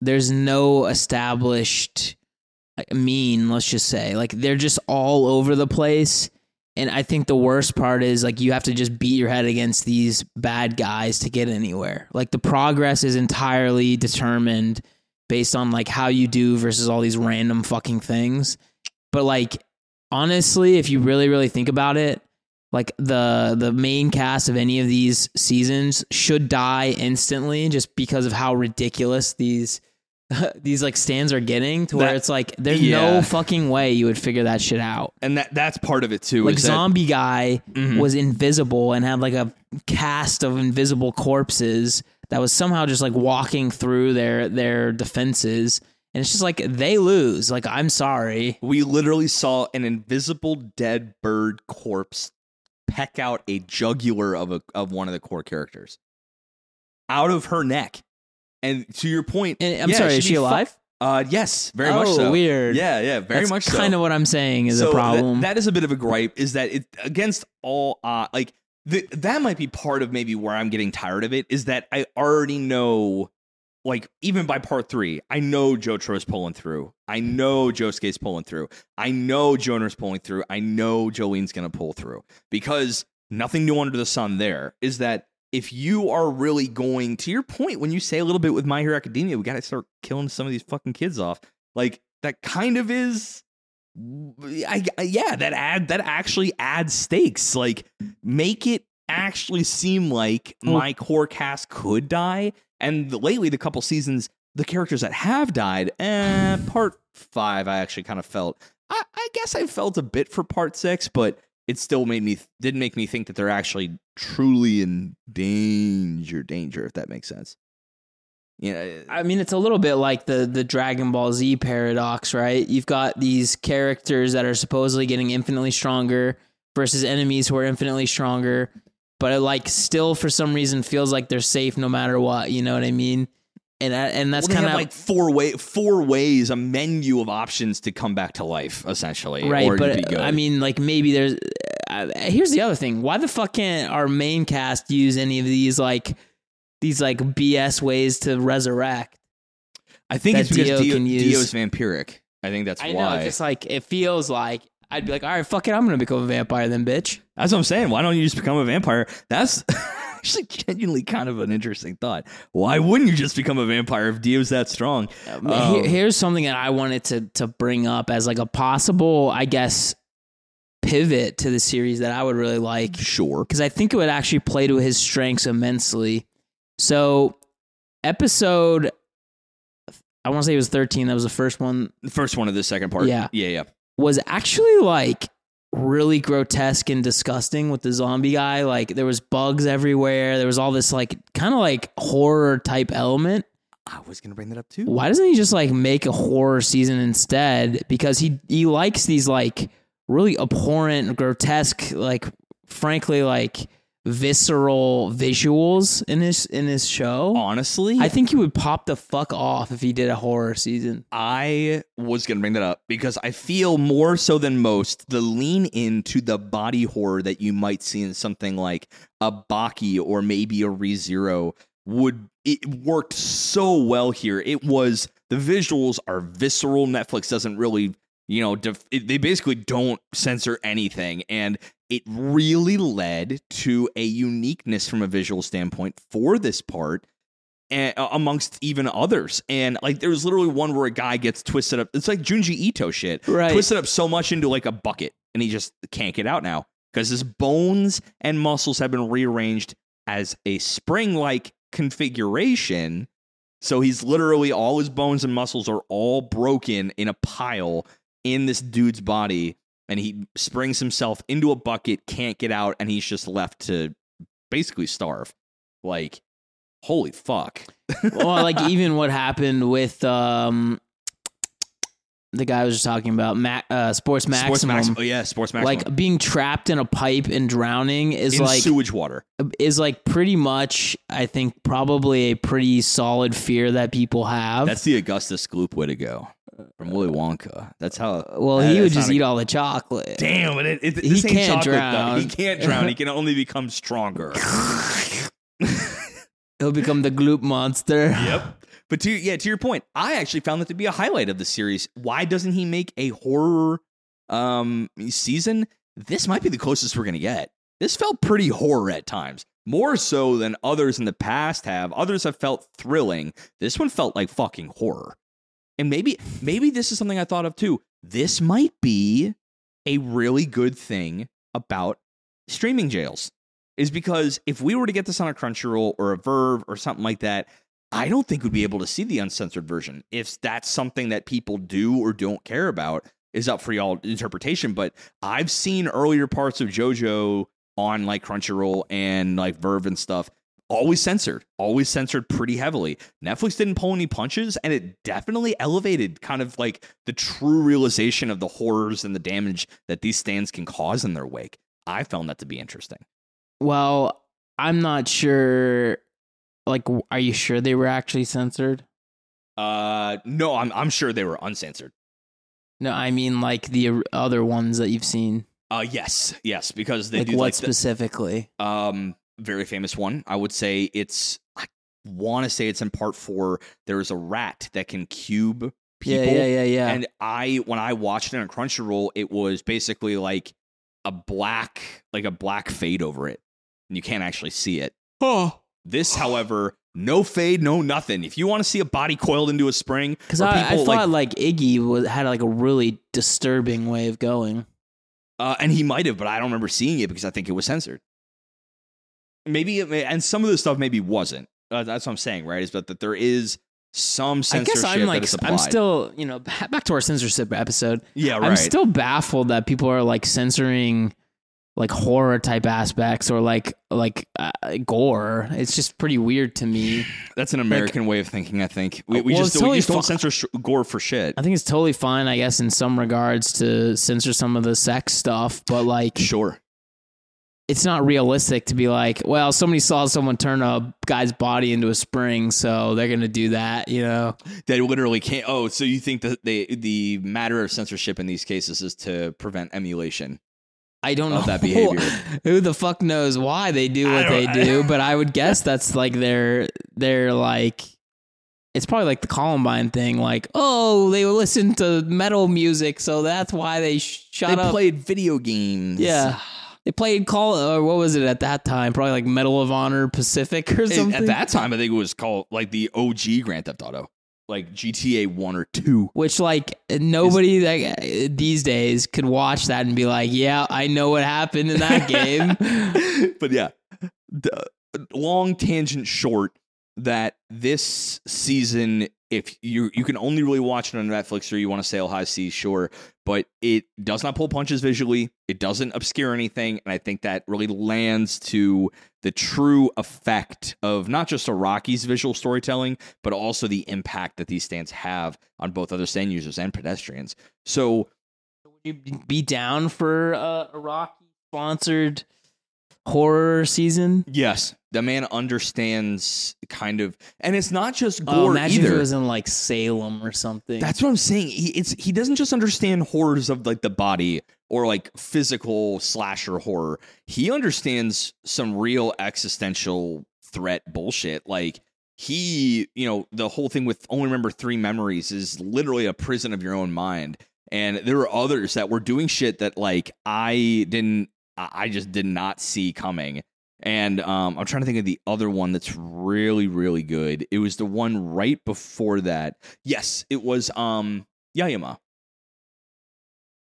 there's no established like, mean let's just say like they're just all over the place and i think the worst part is like you have to just beat your head against these bad guys to get anywhere. Like the progress is entirely determined based on like how you do versus all these random fucking things. But like honestly if you really really think about it like the the main cast of any of these seasons should die instantly just because of how ridiculous these these like stands are getting to where That- it's like there's yeah. no fucking way you would figure that shit out. And that that's part of it too. Like is that- zombie guy Mhm. was invisible and had like a cast of invisible corpses that was somehow just like walking through their their defenses and it's just like they lose. Like I'm sorry. we literally saw an invisible dead bird corpse peck out a jugular of a of one of the core characters out of her neck. And to your point, And I'm yeah, sorry, is she be fu- alive? uh, yes, very oh, much so. weird. Yeah, yeah, very That's much so. kind of what I'm saying is So a that- problem. that is a bit of a gripe. Is that it against all? Uh, like the, that might be part of maybe where I'm getting tired of it. Is that I already know, like even by part three, I know Jotaro's pulling through. I know Josuke's pulling through. I know Giorno's pulling through. I know Jolyne's gonna pull through because nothing new under the sun. There is that if you are really going to your point when you say a little bit with My Hero Academia, we got to start killing some of these fucking kids off. Like that kind of is. I, I- yeah, that add that actually adds stakes. Like make it actually seem like Well- my core cast could die. And lately, the couple seasons, the characters that have died, eh, part five, I actually kind of felt. I, I guess I felt a bit for part six, but it still made me didn't make me think that they're actually truly in danger, danger. If that makes sense. Yeah, uh, I mean, it's a little bit like the the Dragon Ball Z paradox, right? You've got these characters that are supposedly getting infinitely stronger versus enemies who are infinitely stronger, but it like still for some reason feels like they're safe no matter what. You know what I mean? And I- and that's well, kind of like four way, four ways, a menu of options to come back to life, essentially, right. or to be But good. I mean, like maybe there's. Uh, here's the other thing: why the fuck can't our main cast use any of these like these like BS ways to resurrect? I think it's because Dio Dio, can use- Dio's vampiric. I think that's I know, why. just like it feels like I'd be like, all right, fuck it, I'm gonna become a vampire then, bitch. That's what I'm saying. Why don't you just become a vampire? That's actually genuinely kind of an interesting thought. Why wouldn't you just become a vampire if Dio's that strong? Um, here's something that I wanted to to bring up as like a possible, I guess, pivot to the series that I would really like Sure. because I think it would actually play to his strengths immensely. So, episode, I want to say it was 13. That was the first one. The first one of the second part. Yeah. Yeah, yeah. Was actually like really grotesque and disgusting with the zombie guy. Like there was bugs everywhere. There was all this like kind of like horror type element. I was going to bring that up too. why doesn't he just like make a horror season instead? Because he he likes these like really abhorrent, grotesque, like frankly like visceral visuals in his in his show. Honestly, I think he would pop the fuck off if he did a horror season. I was to bring that up because I feel more so than most the lean into the body horror that you might see in something like a Baki or maybe a ReZero would it worked so well here. It was the visuals are visceral. Netflix doesn't really, you know, def- it, they basically don't censor anything and it really led to a uniqueness from a visual standpoint for this part and, uh, amongst even others. And like, there was literally one where a guy gets twisted up. It's like Junji Ito shit, Right. Twisted up so much into like a bucket, and he just can't get out now because his bones and muscles have been rearranged as a spring-like configuration. So he's literally all his bones and muscles are all broken in a pile in this dude's body, and he springs himself into a bucket, can't get out, and he's just left to basically starve. Like, holy fuck. well, like even what happened with um the guy I was just talking about, Ma- uh, Sports Maximum. Sports Maximum. Oh, yeah, Sports Maximum. Like being trapped in a pipe and drowning is in like sewage water. is like pretty much I think probably a pretty solid fear that people have. That's the Augustus Gloop way to go from Willy Wonka. That's how. well, that- he would that's just not a- eat all the chocolate. Damn, but it, it, He this ain't can't chocolate, though. drown. He can't drown. He can only become stronger. He'll become the gloop monster. yep. But to yeah, to your point, I actually found that to be a highlight of the series. Why doesn't he make a horror um season? This might be the closest we're gonna get. This felt pretty horror at times, more so than others in the past have. Others have felt thrilling. This one felt like fucking horror. And maybe maybe this is something I thought of too. This might be a really good thing about streaming jails is because if we were to get this on a Crunchyroll or a VRV or something like that, I don't think we'd be able to see the uncensored version. If that's something that people do or don't care about, is up for y'all interpretation. But I've seen earlier parts of JoJo on like Crunchyroll and like VRV and stuff. Always censored, always censored pretty heavily. Netflix didn't pull any punches, and it definitely elevated kind of like the true realization of the horrors and the damage that these stands can cause in their wake. I found that to be interesting. Well, I'm not sure. Like, are you sure they were actually censored? Uh, no, I'm I'm sure they were uncensored. No, I mean like the other ones that you've seen. Uh, yes, yes, because they like do what like the, specifically? um very famous one. I would say it's I want to say it's in part four. There is a rat that can cube people. Yeah, yeah, yeah, yeah. And I when I watched it on Crunchyroll, it was basically like a black like a black fade over it, and you can't actually see it. Oh. This, however, no fade, no nothing. If you want to see a body coiled into a spring, Because I, I thought like, Iggy was, had like a really disturbing way of going. Uh, and he might have, but I don't remember seeing it because I think it was censored. Maybe it may, and some of the stuff maybe wasn't. Uh, that's what I'm saying, right? Is that, that there is some censorship. I guess I'm like that is applied. I'm still you know back to our censorship episode. yeah, right. I'm still baffled that people are like censoring like horror type aspects or like like uh, gore. It's just pretty weird to me. that's an American way of thinking. I think we, we Well, just, it's we totally just don't censor sh- gore for shit. I think it's totally fine, I guess, in some regards to censor some of the sex stuff, but like Sure. It's not realistic to be like, well, somebody saw someone turn a guy's body into a spring, so they're gonna do that, you know? They literally can't. Oh, so you think that they the matter of censorship in these cases is to prevent emulation? I don't know that behavior. Who the fuck knows why they do what they don't- but I would guess that's like their their like. It's probably like the Columbine thing, like oh they listen to metal music, so that's why they sh- shut they up. played video games. yeah, they played call or what was it at that time? Probably like Medal of Honor Pacific or something. At that time, I think it was called like the OG Grand Theft Auto, like GTA One or Two. Which like nobody that uh, these days could watch that and be like, yeah, I know what happened in that game. but yeah, the long tangent short that this season, if you you can only really watch it on Netflix or you want to sail high seas, sure, but it does not pull punches visually. It doesn't obscure anything, and I think that really lands to the true effect of not just Araki's visual storytelling, but also the impact that these stands have on both other stand users and pedestrians. So Would you be down for uh, Araki sponsored horror season? Yes, the man understands kind of, and it's not just Oh, gore imagine if either. it was in like Salem or something. That's what I'm saying. He it's he doesn't just understand horrors of like the body or like physical slasher horror. He understands some real existential threat bullshit. Like he, you know, the whole thing with only remember three memories is literally a prison of your own mind. And there were others that were doing shit that like I didn't I just did not see coming. And um, I'm trying to think of the other one that's really, really good. It was the one right before that. Yes, it was um Yayama.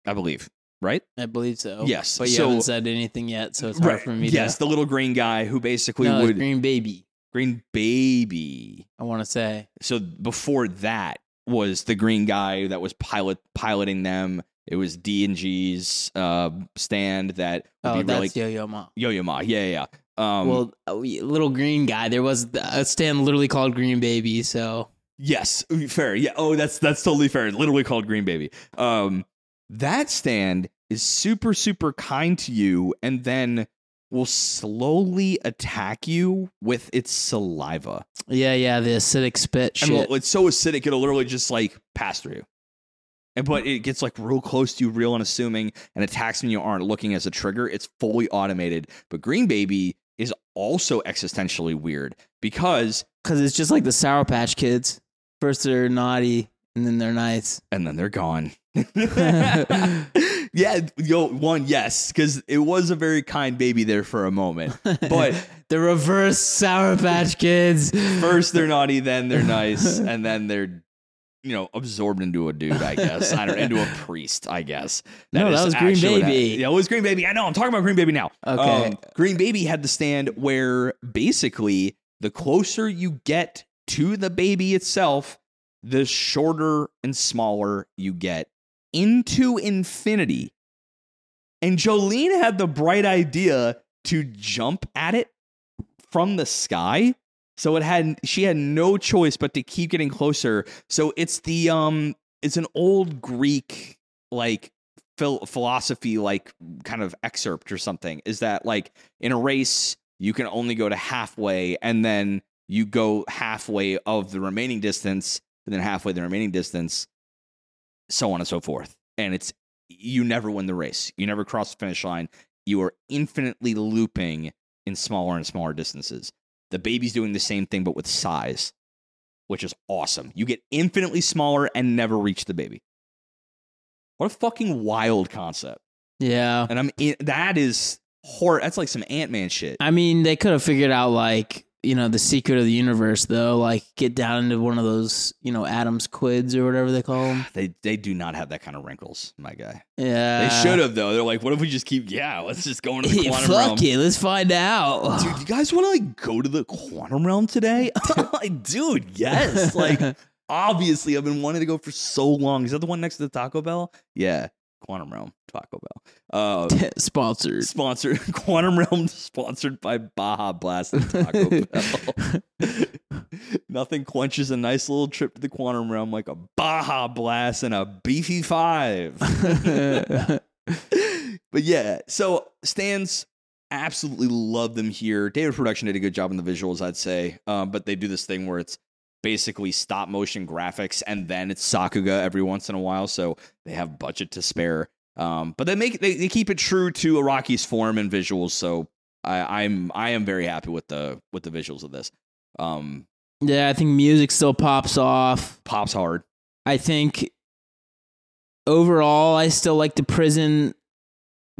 I believe, right? I believe so. Yes, but you so- haven't said anything yet, so it's hard for me yes, to. the little green guy who basically No, would Green Baby. green baby. I want to say. So before that was the green guy that was pilot piloting them. It was D an G's uh, stand that would Oh, be really that's Yo Yo Ma. Yo Yo Ma. Yeah, yeah. Um, well, little green guy. There was a stand literally called Green Baby. So Yes, fair. Yeah. Oh, that's that's totally fair. Literally called Green Baby. Um, that stand is super super kind to you, and then will slowly attack you with its saliva. yeah, yeah, the acidic spit shit. It's so acidic it'll literally just like pass through. And but it gets like real close to you, real unassuming, and attacks when you aren't looking as a trigger. It's fully automated. But Green Baby is also existentially weird because Because it's just like the Sour Patch Kids. First they're naughty, and then they're nice. and then they're gone. yeah, yo, one, yes, because it was a very kind baby there for a moment. But the reverse Sour Patch Kids. first they're naughty, then they're nice, and then they're you know absorbed into a dude. I guess I don't into a priest. I guess No, that is was Green Baby. Yeah, it was Green Baby. I know. I'm talking about Green Baby now. Okay. Um, Green Baby had the stand where basically the closer you get to the baby itself, the shorter and smaller you get into infinity. And Jolyne had the bright idea to jump at it from the sky. So it had she had no choice but to keep getting closer. So it's the um it's an old Greek like phil- philosophy like kind of excerpt or something is that like in a race you can only go to halfway and then you go halfway of the remaining distance and then halfway the remaining distance so on and so forth. And it's you never win the race. You never cross the finish line. You are infinitely looping in smaller and smaller distances the baby's doing the same thing but with size which is awesome you get infinitely smaller and never reach the baby what a fucking wild concept Yeah. and I'm in, that is horror. That's like some Ant Man shit. I mean, they could have figured out like you know the secret of the universe though. Like get down into one of those you know Adam's quids or whatever they call them. They they do not have that kind of wrinkles, my guy. Yeah, They should have though. They're like, what if we just keep? Yeah, let's just go into the quantum fuck realm. it, let's find out. Dude, you guys want to like go to the quantum realm today? like, dude, yes. Like, obviously, I've been wanting to go for so long. Is that the one next to the Taco Bell? Yeah, quantum realm, Taco Bell. Uh, Sponsored. sponsored. Quantum realm sponsored by baja blast and taco bell. Nothing quenches a nice little trip to the quantum realm like a baja blast and a beefy five. But yeah so stands absolutely love them here. David production did a good job in the visuals i'd say. Um, but they do this thing where it's basically stop motion graphics and then it's sakuga every once in a while so they have budget to spare um, but they make they, they keep it true to Araki's form and visuals. So I, I'm I am very happy with the with the visuals of this. Um, yeah, I think music still pops off. pops hard. I think overall, I still like the prison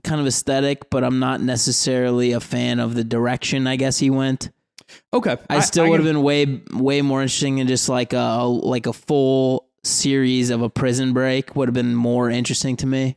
kind of aesthetic, but I'm not necessarily a fan of the direction. I guess he went. Okay, I, still would have been way way more interesting in just like a like a full series of a prison break would have been more interesting to me.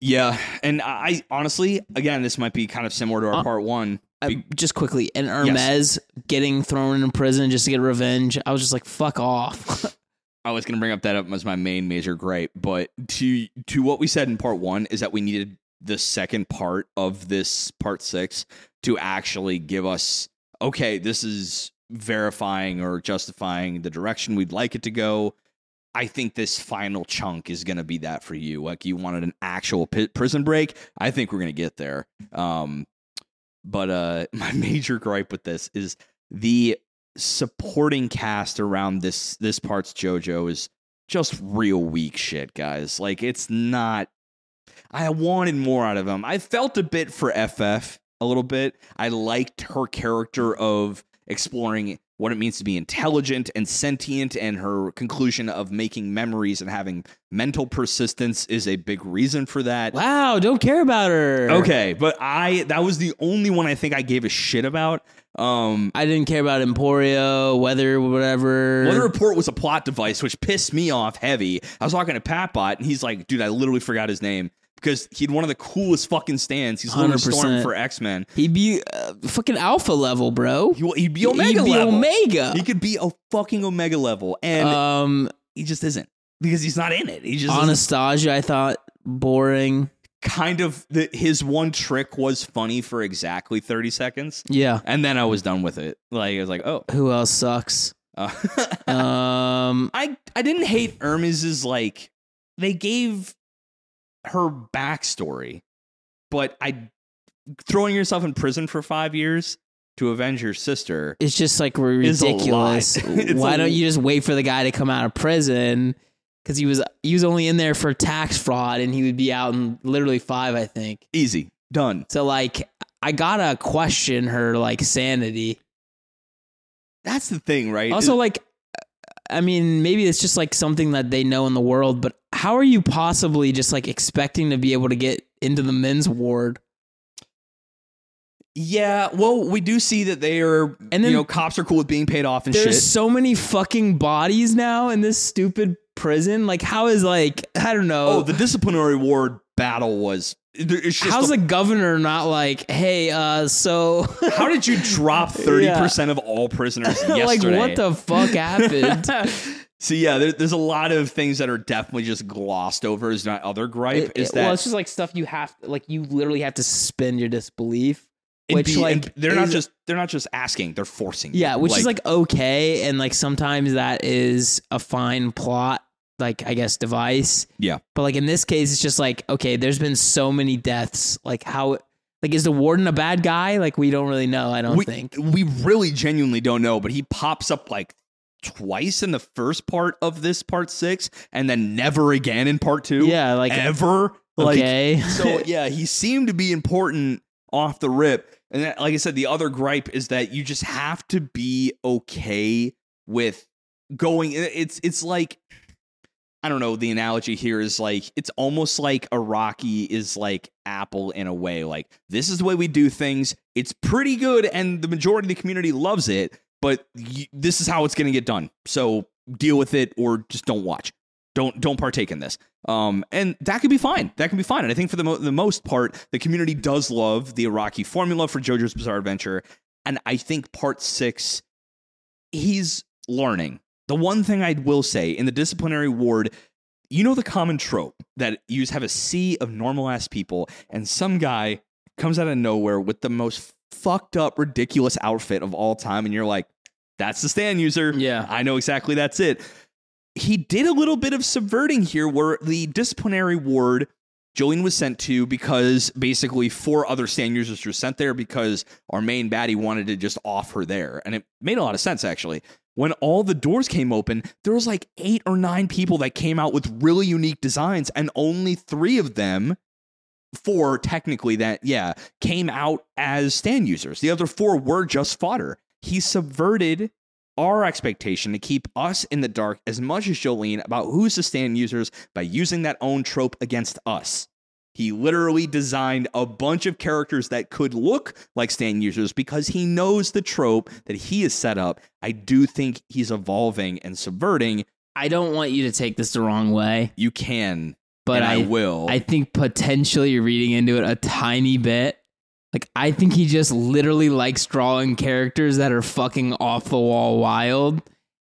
Yeah, and I honestly, again, this might be kind of similar to our Uh, part one. Be- just quickly, and Hermes getting thrown in prison just to get revenge. I was just like, fuck off. I was going to bring up that up as my main major gripe, but to to what we said in part one is that we needed the second part of this part six to actually give us okay, this is verifying or justifying the direction we'd like it to go. I think this final chunk is going to be that for you. Like you wanted an actual pi prison break. I think we're going to get there. Um, but uh, my major gripe with this is the supporting cast around this this part's JoJo is just real weak shit, guys. Like it's not. I wanted more out of him. I felt a bit for FF a little bit. I liked her character of exploring what it means to be intelligent and sentient, and her conclusion of making memories and having mental persistence is a big reason for that. wow, don't care about her. Okay, but I that was the only one I think I gave a shit about. Um, I didn't care about Emporio, weather, whatever. Weather Report was a plot device, which pissed me off heavy. I was talking to Patbot, and he's like, "Dude, I literally forgot his name because he had one of the coolest fucking stands. He's literally 100%. Storm for X Men. He'd be uh, fucking alpha level, bro. He, he'd be Omega He'd be level. Omega. He could be a fucking Omega level, and um, he just isn't because he's not in it. He just isn't. Anastasia, I thought boring. kind of the, his one trick was funny for exactly thirty seconds, Yeah. and then I was done with it. Like I was like, oh. Who else sucks? Uh, Um, I I didn't hate Hermes's like they gave her backstory, but I throwing yourself in prison for five years to avenge your sister. it's just like Is a lie. ridiculous. Why don't you just wait for the guy to come out of prison? Because he was he was only in there for tax fraud, and he would be out in literally five, I think. Easy done. So like, I gotta question her like sanity. That's the thing, right? Also, like, I mean, maybe it's just like something that they know in the world, but how are you possibly just like expecting to be able to get into the men's ward? yeah. Well, we do see that they are, and then- you know, cops are cool with being paid off and There's shit. so many fucking bodies now in this stupid prison. Like, how is like I don't know. Oh, the disciplinary ward battle was. It's just How's a- the governor not like, hey, uh, so how did you drop thirty percent of all prisoners yesterday? like what the fuck happened? So yeah, there, there's a lot of things that are definitely just glossed over. Is my other gripe It- is it- that well, it's just like stuff you have like you literally have to suspend your disbelief. which, be- like, they're not just they're not just asking, they're forcing. you. Yeah, which is like okay, and like sometimes that is a fine plot, like I guess device. Yeah. But like in this case, it's just like okay, there's been so many deaths. Like how, like is the warden a bad guy? Like we don't really know. I don't we, think. we really genuinely don't know, but he pops up like twice in the first part of this part six, and then never again in part two. Yeah, like uh, ever. Like okay. so yeah, he seemed to be important off the rip. And that, like I said, the other gripe is that you just have to be okay with going. It's it's like I don't know. The analogy here is like it's almost like Araki is like Apple in a way. Like this is the way we do things. It's pretty good, and the majority of the community loves it. But y- this is how it's going to get done. So deal with it, or just don't watch. Don't don't partake in this. Um, and that could be fine. That can be fine. And I think for the mo- the most part, the community does love the Araki formula for JoJo's Bizarre Adventure. And I think part six, he's learning. The one thing I will say in the disciplinary ward, you know the common trope that you just have a sea of normal ass people, and some guy comes out of nowhere with the most fucked up, ridiculous outfit of all time, and you're like, that's the stand user. Yeah. I know exactly that's it. He did a little bit of subverting here where the disciplinary ward Jolyne was sent to because basically four other stand users were sent there because our main baddie wanted to just off her there. And it made a lot of sense actually. When all the doors came open, there was like eight or nine people that came out with really unique designs, and only three of them, four technically, that yeah, came out as stand users. The other four were just fodder. He subverted our expectation to keep us in the dark as much as Jolyne about who's the stand users by using that own trope against us. He literally designed a bunch of characters that could look like stand users because he knows the trope that he has set up. I do think he's evolving and subverting. I don't want you to take this the wrong way, You can, but I, I, will. I think potentially you're reading into it a tiny bit. Like I think he just literally likes drawing characters that are fucking off the wall wild.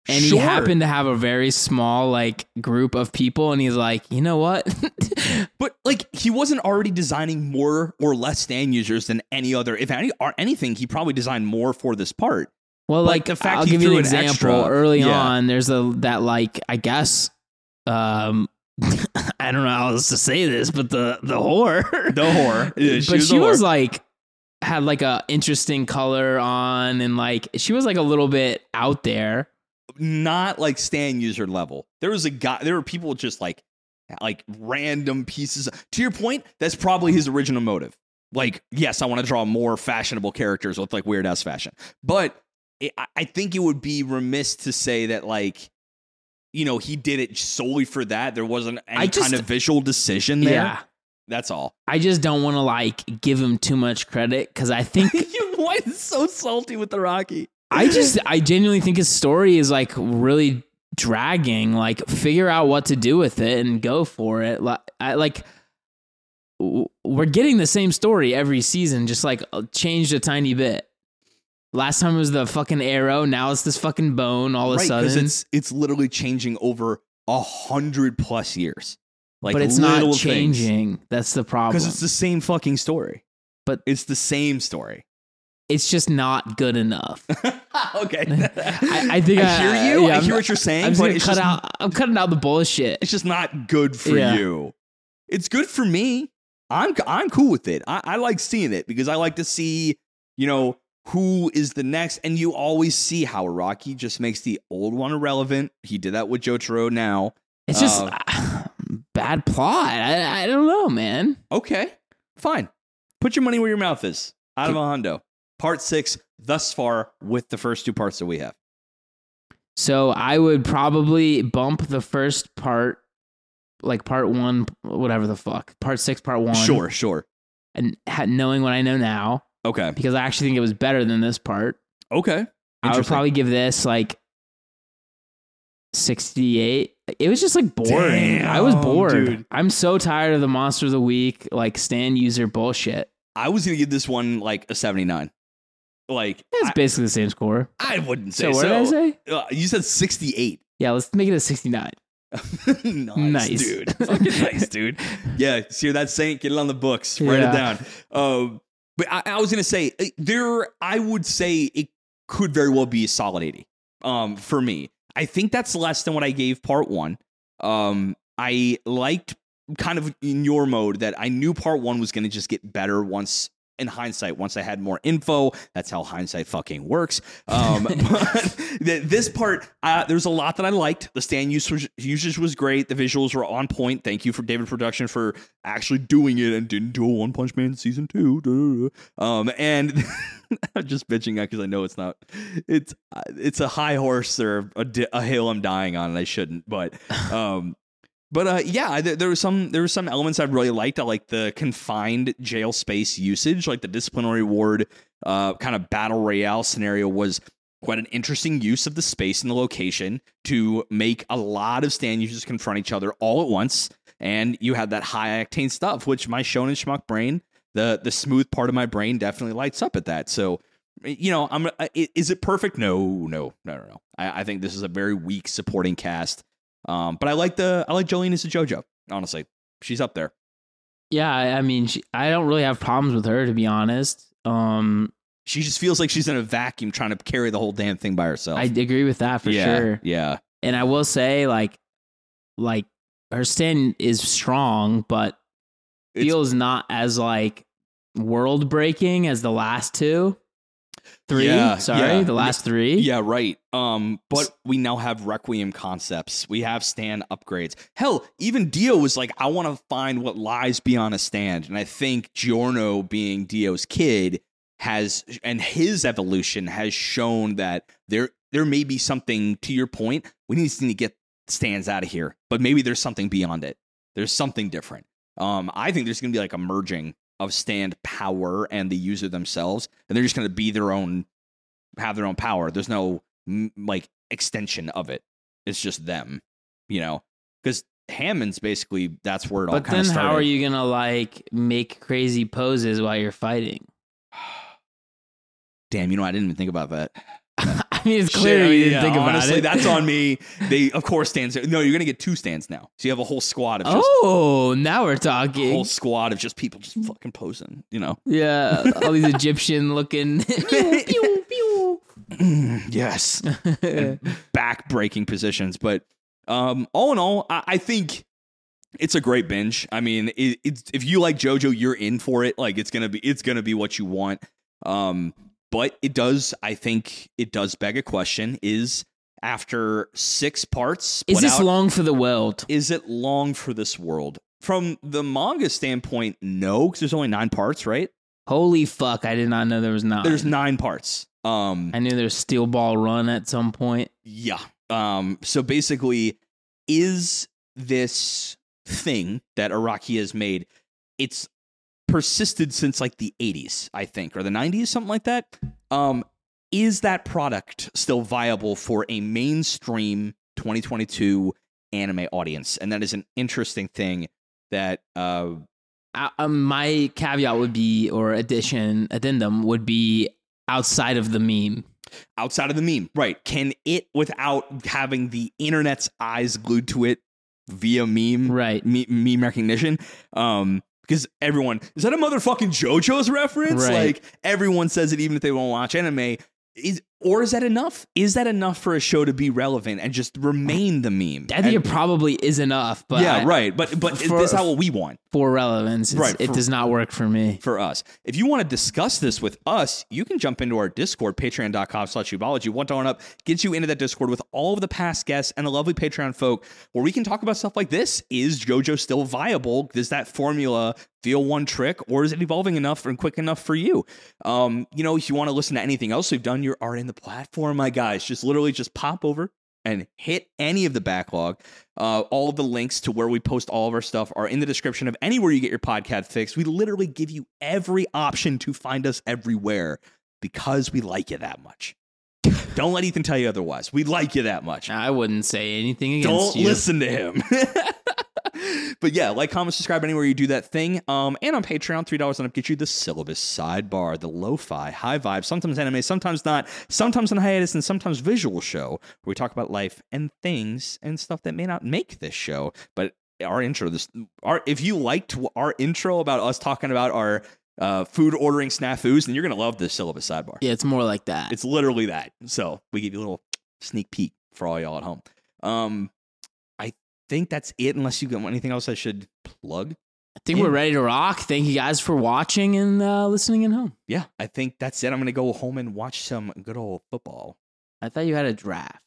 And Sure. he happened to have a very small like group of people and he's like, "You know what? But like he wasn't already designing more or less stand users than any other. If any or anything, he probably designed more for this part. Well, But like the fact I'll give you an example. extra- Early yeah. on, there's a that like I guess um I don't know how else to say this, but the the whore, The whore. Yeah, but she a was whore. like had like a interesting color on, and like she was like a little bit out there. Not like stand user level. There was a guy. There were people just like like random pieces. To your point, that's probably his original motive. Like, yes, I want to draw more fashionable characters with like weird ass fashion, but it, I- think it would be remiss to say that like. You know, he did it solely for that. There wasn't any just- kind of visual decision there. Yeah, That's all. I just don't want to like give him too much credit because I think you why is so salty with the Rocky? I just I genuinely think his story is like really dragging. Like figure out what to do with it and go for it. Like I like we're getting the same story every season, just like uh, changed a tiny bit. Last time it was the fucking arrow. Now it's this fucking bone. All of a right, sudden, it's it's literally changing over a hundred plus years. Like, but it's not things. changing. That's the problem. because it's the same fucking story. But- it's the same story. It's just not good enough. okay, I, I think I I, hear you. yeah, I I'm- hear what you're saying. I'm but it's cut out. I'm cutting out the bullshit. It's just not good for Yeah. you. It's good for me. I'm I'm cool with it. I, I like seeing it because I like to see you know who is the next, and you always see how Araki just makes the old one irrelevant. He did that with Jotaro. Now, It's just Uh, bad plot. I, I don't know, man. okay, fine. Put your money where your mouth is. Out of a hundo. Part six thus far with the first two parts that we have. So I would probably bump the first part, like part one, whatever the fuck, part six, part one. Sure, sure. And ha- knowing what I know now, Okay, because I actually think it was better than this part, okay. I would probably give this like 68. It was just like boring. I was bored. dude. I'm so tired of the monster of the week, like stand user bullshit. I was gonna give this one like a seventy nine. Like It's basically the same score. I wouldn't So say what did I say? Uh, you said 68. Yeah, let's make it a 69. nice, Nice. dude. Fucking nice, dude. Yeah, see that saying? Get it on the books. Write Yeah. it down. Um, but I, I was gonna say uh, there. I would say it could very well be a solid 80. Um, for me, I think that's less than what I gave part one. Um, I liked kind of in your mode that I knew part one was gonna just get better once. In hindsight, once I had more info, that's how hindsight fucking works. Um, but th- this part, uh, there's a lot that I liked. The stand usage, usage was great. The visuals were on point. Thank you for David Production for actually doing it and didn't do a One Punch Man season two. Um, and I'm just bitching out because I know it's not. It's it's a high horse or a, a hill I'm dying on, and I shouldn't. But um, But uh, yeah, there, there was some there were some elements I really liked. I like the confined jail space usage, like the disciplinary ward uh, kind of battle royale scenario was quite an interesting use of the space and the location to make a lot of stand users confront each other all at once. And you had that high octane stuff, which my shonen schmuck brain, the the smooth part of my brain, definitely lights up at that. So, you know, I'm uh, is it perfect? No, no, no, no, no. I, I think this is a very weak supporting cast. Um, but I like the I like Jolyne as a JoJo. Honestly, she's up there. Yeah, I mean, she, I don't really have problems with her to be honest. Um, She just feels like she's in a vacuum trying to carry the whole damn thing by herself. I agree with that for yeah, sure. Yeah. And I will say, like, like her stand is strong, but It's- feels not as like world breaking as the last two. Three, Yeah, sorry, yeah. the last three. Yeah, right. Um, but we now have Requiem concepts. We have stand upgrades. Hell, even Dio was like, I want to find what lies beyond a stand. And I think Giorno being Dio's kid has and his evolution has shown that there there may be something to your point. We need to get stands out of here, but maybe there's something beyond it. There's something different. Um, I think there's gonna be like a merging of stand power and the user themselves, and they're just gonna be their own have their own power. There's no like extension of it. It's just them, you know. Because Hamon's basically that's where it all But then how are you gonna like make crazy poses while you're fighting? Damn, you know I didn't even think about that. I mean, it's Shit, clear I you didn't yeah, think about honestly, it. that's on me. They of course stands. No, you're gonna get two stands now. So you have a whole squad of just Oh, now we're talking. a whole squad of just people just fucking posing. You know. Yeah, all these Egyptian looking. pew, pew, pew. yes. back breaking positions. But um, all in all, I, I think it's a great binge. I mean, it, it's if you like JoJo, you're in for it. Like it's gonna be it's gonna be what you want. Um, but it does. I think it does beg a question: Is after six parts, Is this out- long for the world? Is it long for this world? From the manga standpoint, no, because there's only nine parts, right? Holy fuck! I did not know there was nine. There's nine parts. Um, I knew there was Steel Ball Run at some point. Yeah. Um, so basically, is this thing that Araki has made, it's persisted since like the 80s, I think, or the 90s, something like that. Um, is that product still viable for a mainstream 2022 anime audience? And that is an interesting thing that uh Uh, um, my caveat would be, or addition, addendum would be outside of the meme. outside of the meme, right? Can it, without having the internet's eyes glued to it via meme, Right. me- meme recognition, um, because everyone is that a motherfucking JoJo's reference? Right. Like everyone says it, even if they won't watch anime. Is or is that enough? Is that enough for a show to be relevant and just remain the meme? I think And- it probably is enough, but yeah, I- right. But but for- this is how what we want. for relevance, Right, it for- does not work for me. for us. If you want to discuss this with us, you can jump into our Discord, patreon.com slash weebology. One dollar up gets you into that Discord with all of the past guests and the lovely Patreon folk where we can talk about stuff like this. Is JoJo still viable? Does that formula feel one trick or is it evolving enough and quick enough for you? Um, you know, if you want to listen to anything else we've done, you're already in the platform, my guys. Just literally just pop over and hit any of the backlog. Uh, all of the links to where we post all of our stuff are in the description of anywhere you get your podcast fixed. We literally give you every option to find us everywhere because we like you that much. Don't let Ethan tell you otherwise. We like you that much. I wouldn't say anything against Don't you. listen to him. but yeah, like, comment, subscribe anywhere you do that thing. Um, and on Patreon, three dollars and up get you the syllabus sidebar, the lo-fi, high vibe, sometimes anime, sometimes not, sometimes on hiatus, and sometimes visual show where we talk about life and things and stuff that may not make this show. But our intro, this our if you liked our intro about us talking about our uh, food ordering snafus, then you're gonna love this syllabus sidebar. Yeah, it's more like that. It's literally that. So we give you a little sneak peek for all y'all at home. Um, think that's it. Unless you got anything else I should plug. I think we're ready to rock. Thank you guys for watching and uh, listening at home. Yeah, I think that's it. I'm gonna go home and watch some good old football. I thought you had a draft.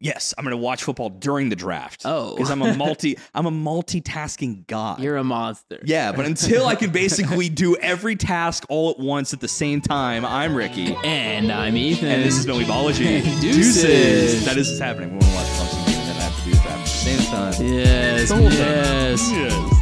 Yes, I'm gonna watch football during the draft. Oh. because I'm a multi I'm a multitasking god. You're a monster. yeah, but until I can basically do every task all at once at the same time, I'm Ricky. And I'm Ethan. And this has been Weebology. Deuces. That is what's happening. We're gonna watch Clemson same time. Yes. Yes. Yes.